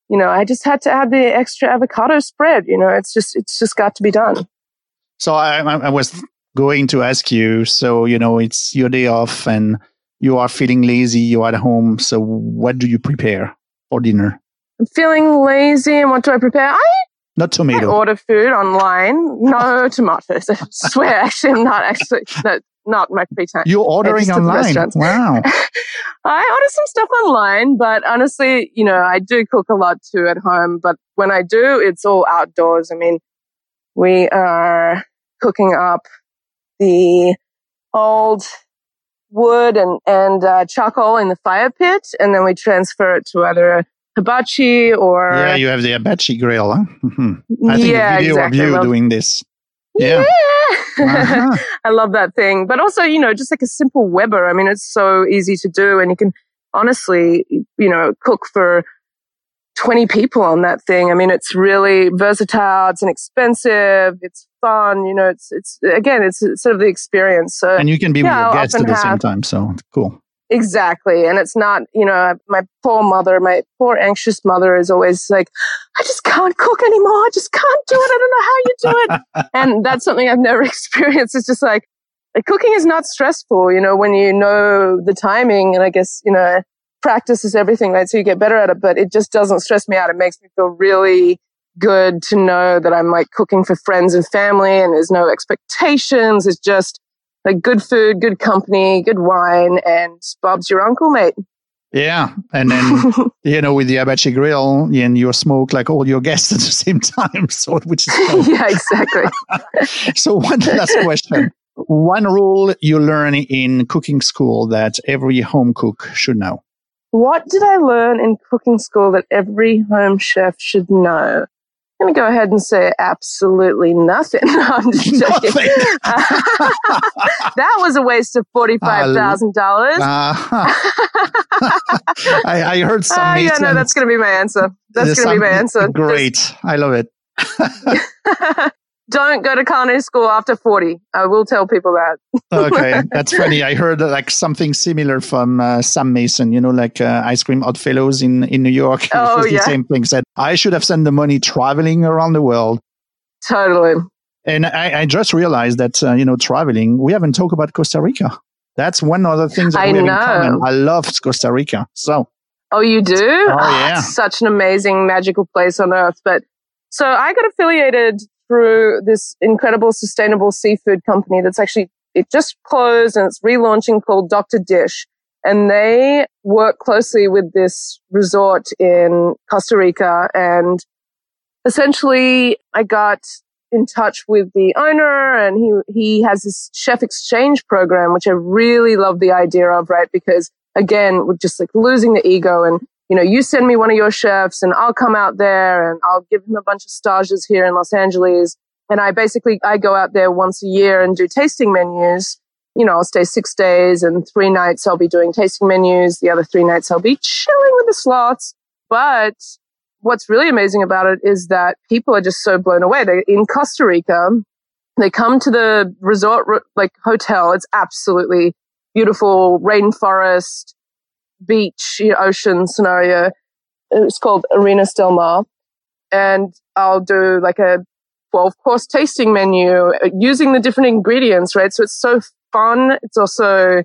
S3: you know I just had to add the extra avocado spread. You know, it's just it's just got to be done.
S2: So I, I I was going to ask you. So you know, it's your day off, and you are feeling lazy. You're at home. So what do you prepare for dinner?
S3: I'm feeling lazy, and what do I prepare? I,
S2: Not
S3: I
S2: tomato.
S3: order food online. No tomatoes. I swear, actually, I'm not actually no, not my free time.
S2: You're ordering online. Wow.
S3: I order some stuff online, but honestly, you know, I do cook a lot too at home. But when I do, it's all outdoors. I mean, we are cooking up the old wood and, and uh, charcoal in the fire pit, and then we transfer it to either a hibachi or
S2: yeah, you have the Apache grill. Huh? Mhm. I think
S3: yeah,
S2: a video
S3: exactly.
S2: of you
S3: Love-
S2: doing this. Yeah.
S3: Yeah.
S2: Uh-huh.
S3: I love that thing. But also, you know, just like a simple Weber. I mean, it's so easy to do and you can honestly, you know, cook for 20 people on that thing. I mean, it's really versatile. It's inexpensive. It's fun. You know, it's, it's, again, it's sort of the experience. So
S2: And you can be
S3: Yeah,
S2: with your guests at the same time. So cool.
S3: Exactly. And it's not, you know, my poor mother, my poor anxious mother is always like, I just can't cook anymore. I just can't do it. I don't know how you do it. and that's something I've never experienced. It's just like, like, cooking is not stressful, you know, when you know the timing and I guess, you know, practice is everything, right? So you get better at it, but it just doesn't stress me out. It makes me feel really good to know that I'm like cooking for friends and family and there's no expectations. It's just like good food, good company, good wine, and Bob's your uncle, mate.
S2: Yeah. And then, you know, with the Apache grill and you smoke like all your guests at the same time. So, which is
S3: yeah, exactly.
S2: so one last question. One rule you learn in cooking school that every home cook should know.
S3: What did I learn in cooking school that every home chef should know? I'm going to go ahead and say absolutely nothing. No, I'm just joking.
S2: Nothing.
S3: that was a waste of $45,000.
S2: Uh-huh. I, I heard some.
S3: Ah, yeah, no, that's going to be my answer. That's going to be my answer.
S2: Great. I love it.
S3: Don't go to culinary school after 40. I will tell people that.
S2: okay, that's funny. I heard like something similar from uh, Sam Mason. You know, like uh, ice cream odd fellows in in New York.
S3: Oh,
S2: was the
S3: yeah.
S2: same thing. Said I should have sent the money traveling around the world.
S3: Totally.
S2: And I, I just realized that uh, you know traveling. We haven't talked about Costa Rica. That's one other thing that
S3: I
S2: we have
S3: know.
S2: in common. I love Costa Rica. So
S3: Oh, you do? Oh,
S2: yeah.
S3: It's such an amazing, magical place on earth. But so I got affiliated through this incredible sustainable seafood company that's actually, it just closed and it's relaunching called Dock to Dish. And they work closely with this resort in Costa Rica. And essentially I got in touch with the owner and he, he has this chef exchange program, which I really love the idea of, right? Because again, with just like losing the ego and, you know, you send me one of your chefs and I'll come out there and I'll give him a bunch of stages here in Los Angeles. And I basically, I go out there once a year and do tasting menus. You know, I'll stay six days and three nights I'll be doing tasting menus. The other three nights I'll be chilling with the slots. But what's really amazing about it is that people are just so blown away. They're in Costa Rica, they come to the resort like hotel. It's absolutely beautiful rainforest, beach, ocean scenario. It's called Arenas Del Mar, and I'll do like a 12 course tasting menu uh, using the different ingredients, right? So it's so fun. It's also,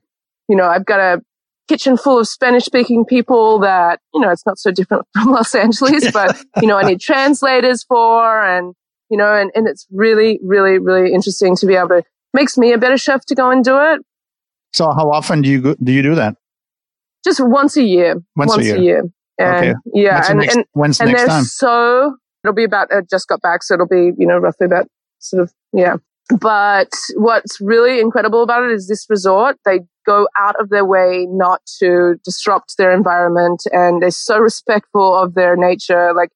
S3: you know, I've got a kitchen full of Spanish speaking people that, you know, it's not so different from Los Angeles, but, you know, I need translators for and, you know, and, and it's really, really, really interesting to be able to, makes me a better chef to go and do it
S2: so how often do you do you do that?
S3: Just once a year.
S2: Once a year.
S3: And
S2: Okay.
S3: yeah. And,
S2: next,
S3: and,
S2: when's
S3: and
S2: next time?
S3: so, it'll be about, I just got back. So it'll be, you know, roughly about sort of, yeah. But what's really incredible about it is this resort, they go out of their way not to disrupt their environment and they're so respectful of their nature. Like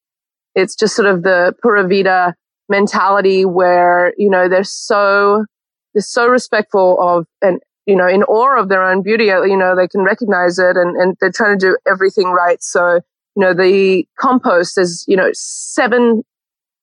S3: It's just sort of the pura vida mentality where, you know, they're so, they're so respectful of and, you know, in awe of their own beauty. Uh, you know, they can recognize it and, and they're trying to do everything right. So, you know, the compost is, you know, seven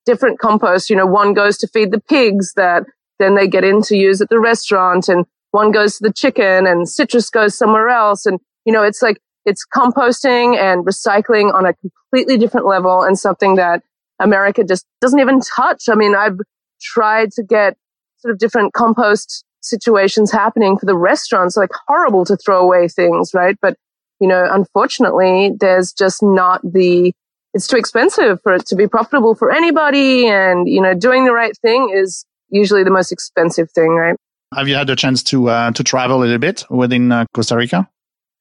S3: different composts. You know, one goes to feed the pigs that then they get in to use at the restaurant and one goes to the chicken and citrus goes somewhere else. And, you know, it's like, it's composting and recycling on a completely different level and something that America just doesn't even touch. I mean, I've tried to get sort of different compost situations happening for the restaurants, like horrible to throw away things, right? But, you know, unfortunately, there's just not the, it's too expensive for it to be profitable for anybody. And, you know, doing the right thing is usually the most expensive thing, right?
S2: Have you had a chance to, uh, to travel a little bit within uh, Costa Rica?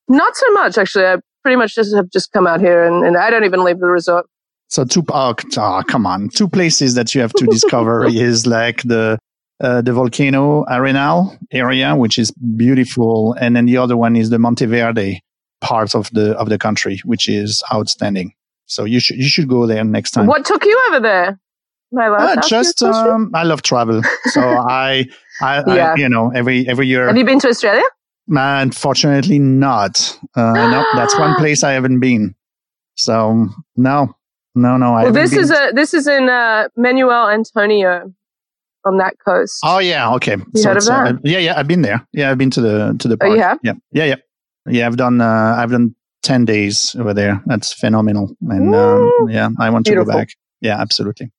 S3: Not so much, actually. I pretty much just have just come out here and, and I don't even leave the resort.
S2: So two, oh, oh, come on. Two places that you have to discover is like the, uh, the volcano Arenal area, which is beautiful. And then the other one is the Monteverde part of the, of the country, which is outstanding. So you should, you should go there next time.
S3: What took you over there?
S2: My last uh, just, um, I love travel. So I, I, yeah. I, you know, every, every year.
S3: Have you been to Australia?
S2: Unfortunately, not. Uh, no, that's one place I haven't been. So no, no, no.
S3: I well, this is a this is in uh, Manuel Antonio on that coast.
S2: Oh yeah, okay.
S3: You so heard of that?
S2: Uh, yeah, yeah. I've been there. Yeah, I've been to the to the.
S3: Park. Oh, have?
S2: Yeah, yeah, yeah. Yeah, I've done. Uh, I've done ten days over there. That's phenomenal, and um, yeah, I want Beautiful. to go back. Yeah, absolutely.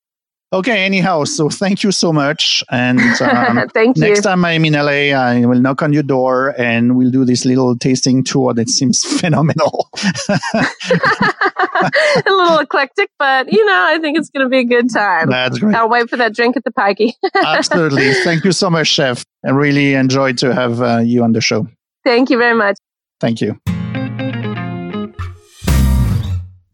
S2: Okay, anyhow, so thank you so much. And
S3: um, thank you.
S2: Next time I'm in LA, I will knock on your door and we'll do this little tasting tour that seems phenomenal.
S3: a little eclectic, but you know, I think it's going to be a good time.
S2: That's great.
S3: I'll wait for that drink at the Pikey.
S2: Absolutely. Thank you so much, Chef. I really enjoyed to have uh, you on the show.
S3: Thank you very much.
S2: Thank you.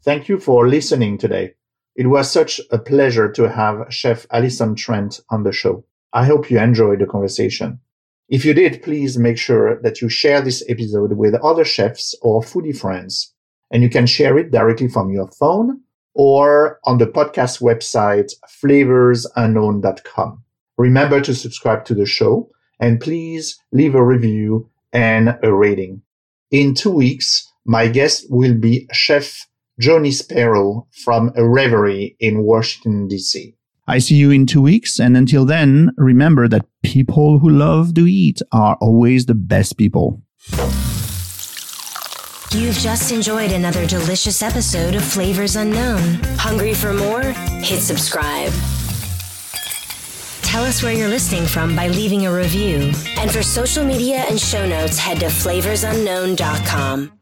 S2: Thank you for listening today. It was such a pleasure to have Chef Alison Trent on the show. I hope you enjoyed the conversation. If you did, please make sure that you share this episode with other chefs or foodie friends. And you can share it directly from your phone or on the podcast website flavorsunknown.com. Remember to subscribe to the show and please leave a review and a rating. In two weeks, my guest will be Chef Johnny Spero from a reverie in Washington, D.C. I see you in two weeks. And until then, remember that people who love to eat are always the best people.
S1: You've just enjoyed another delicious episode of Flavors Unknown. Hungry for more? Hit subscribe. Tell us where you're listening from by leaving a review. And for social media and show notes, head to flavorsunknown.com.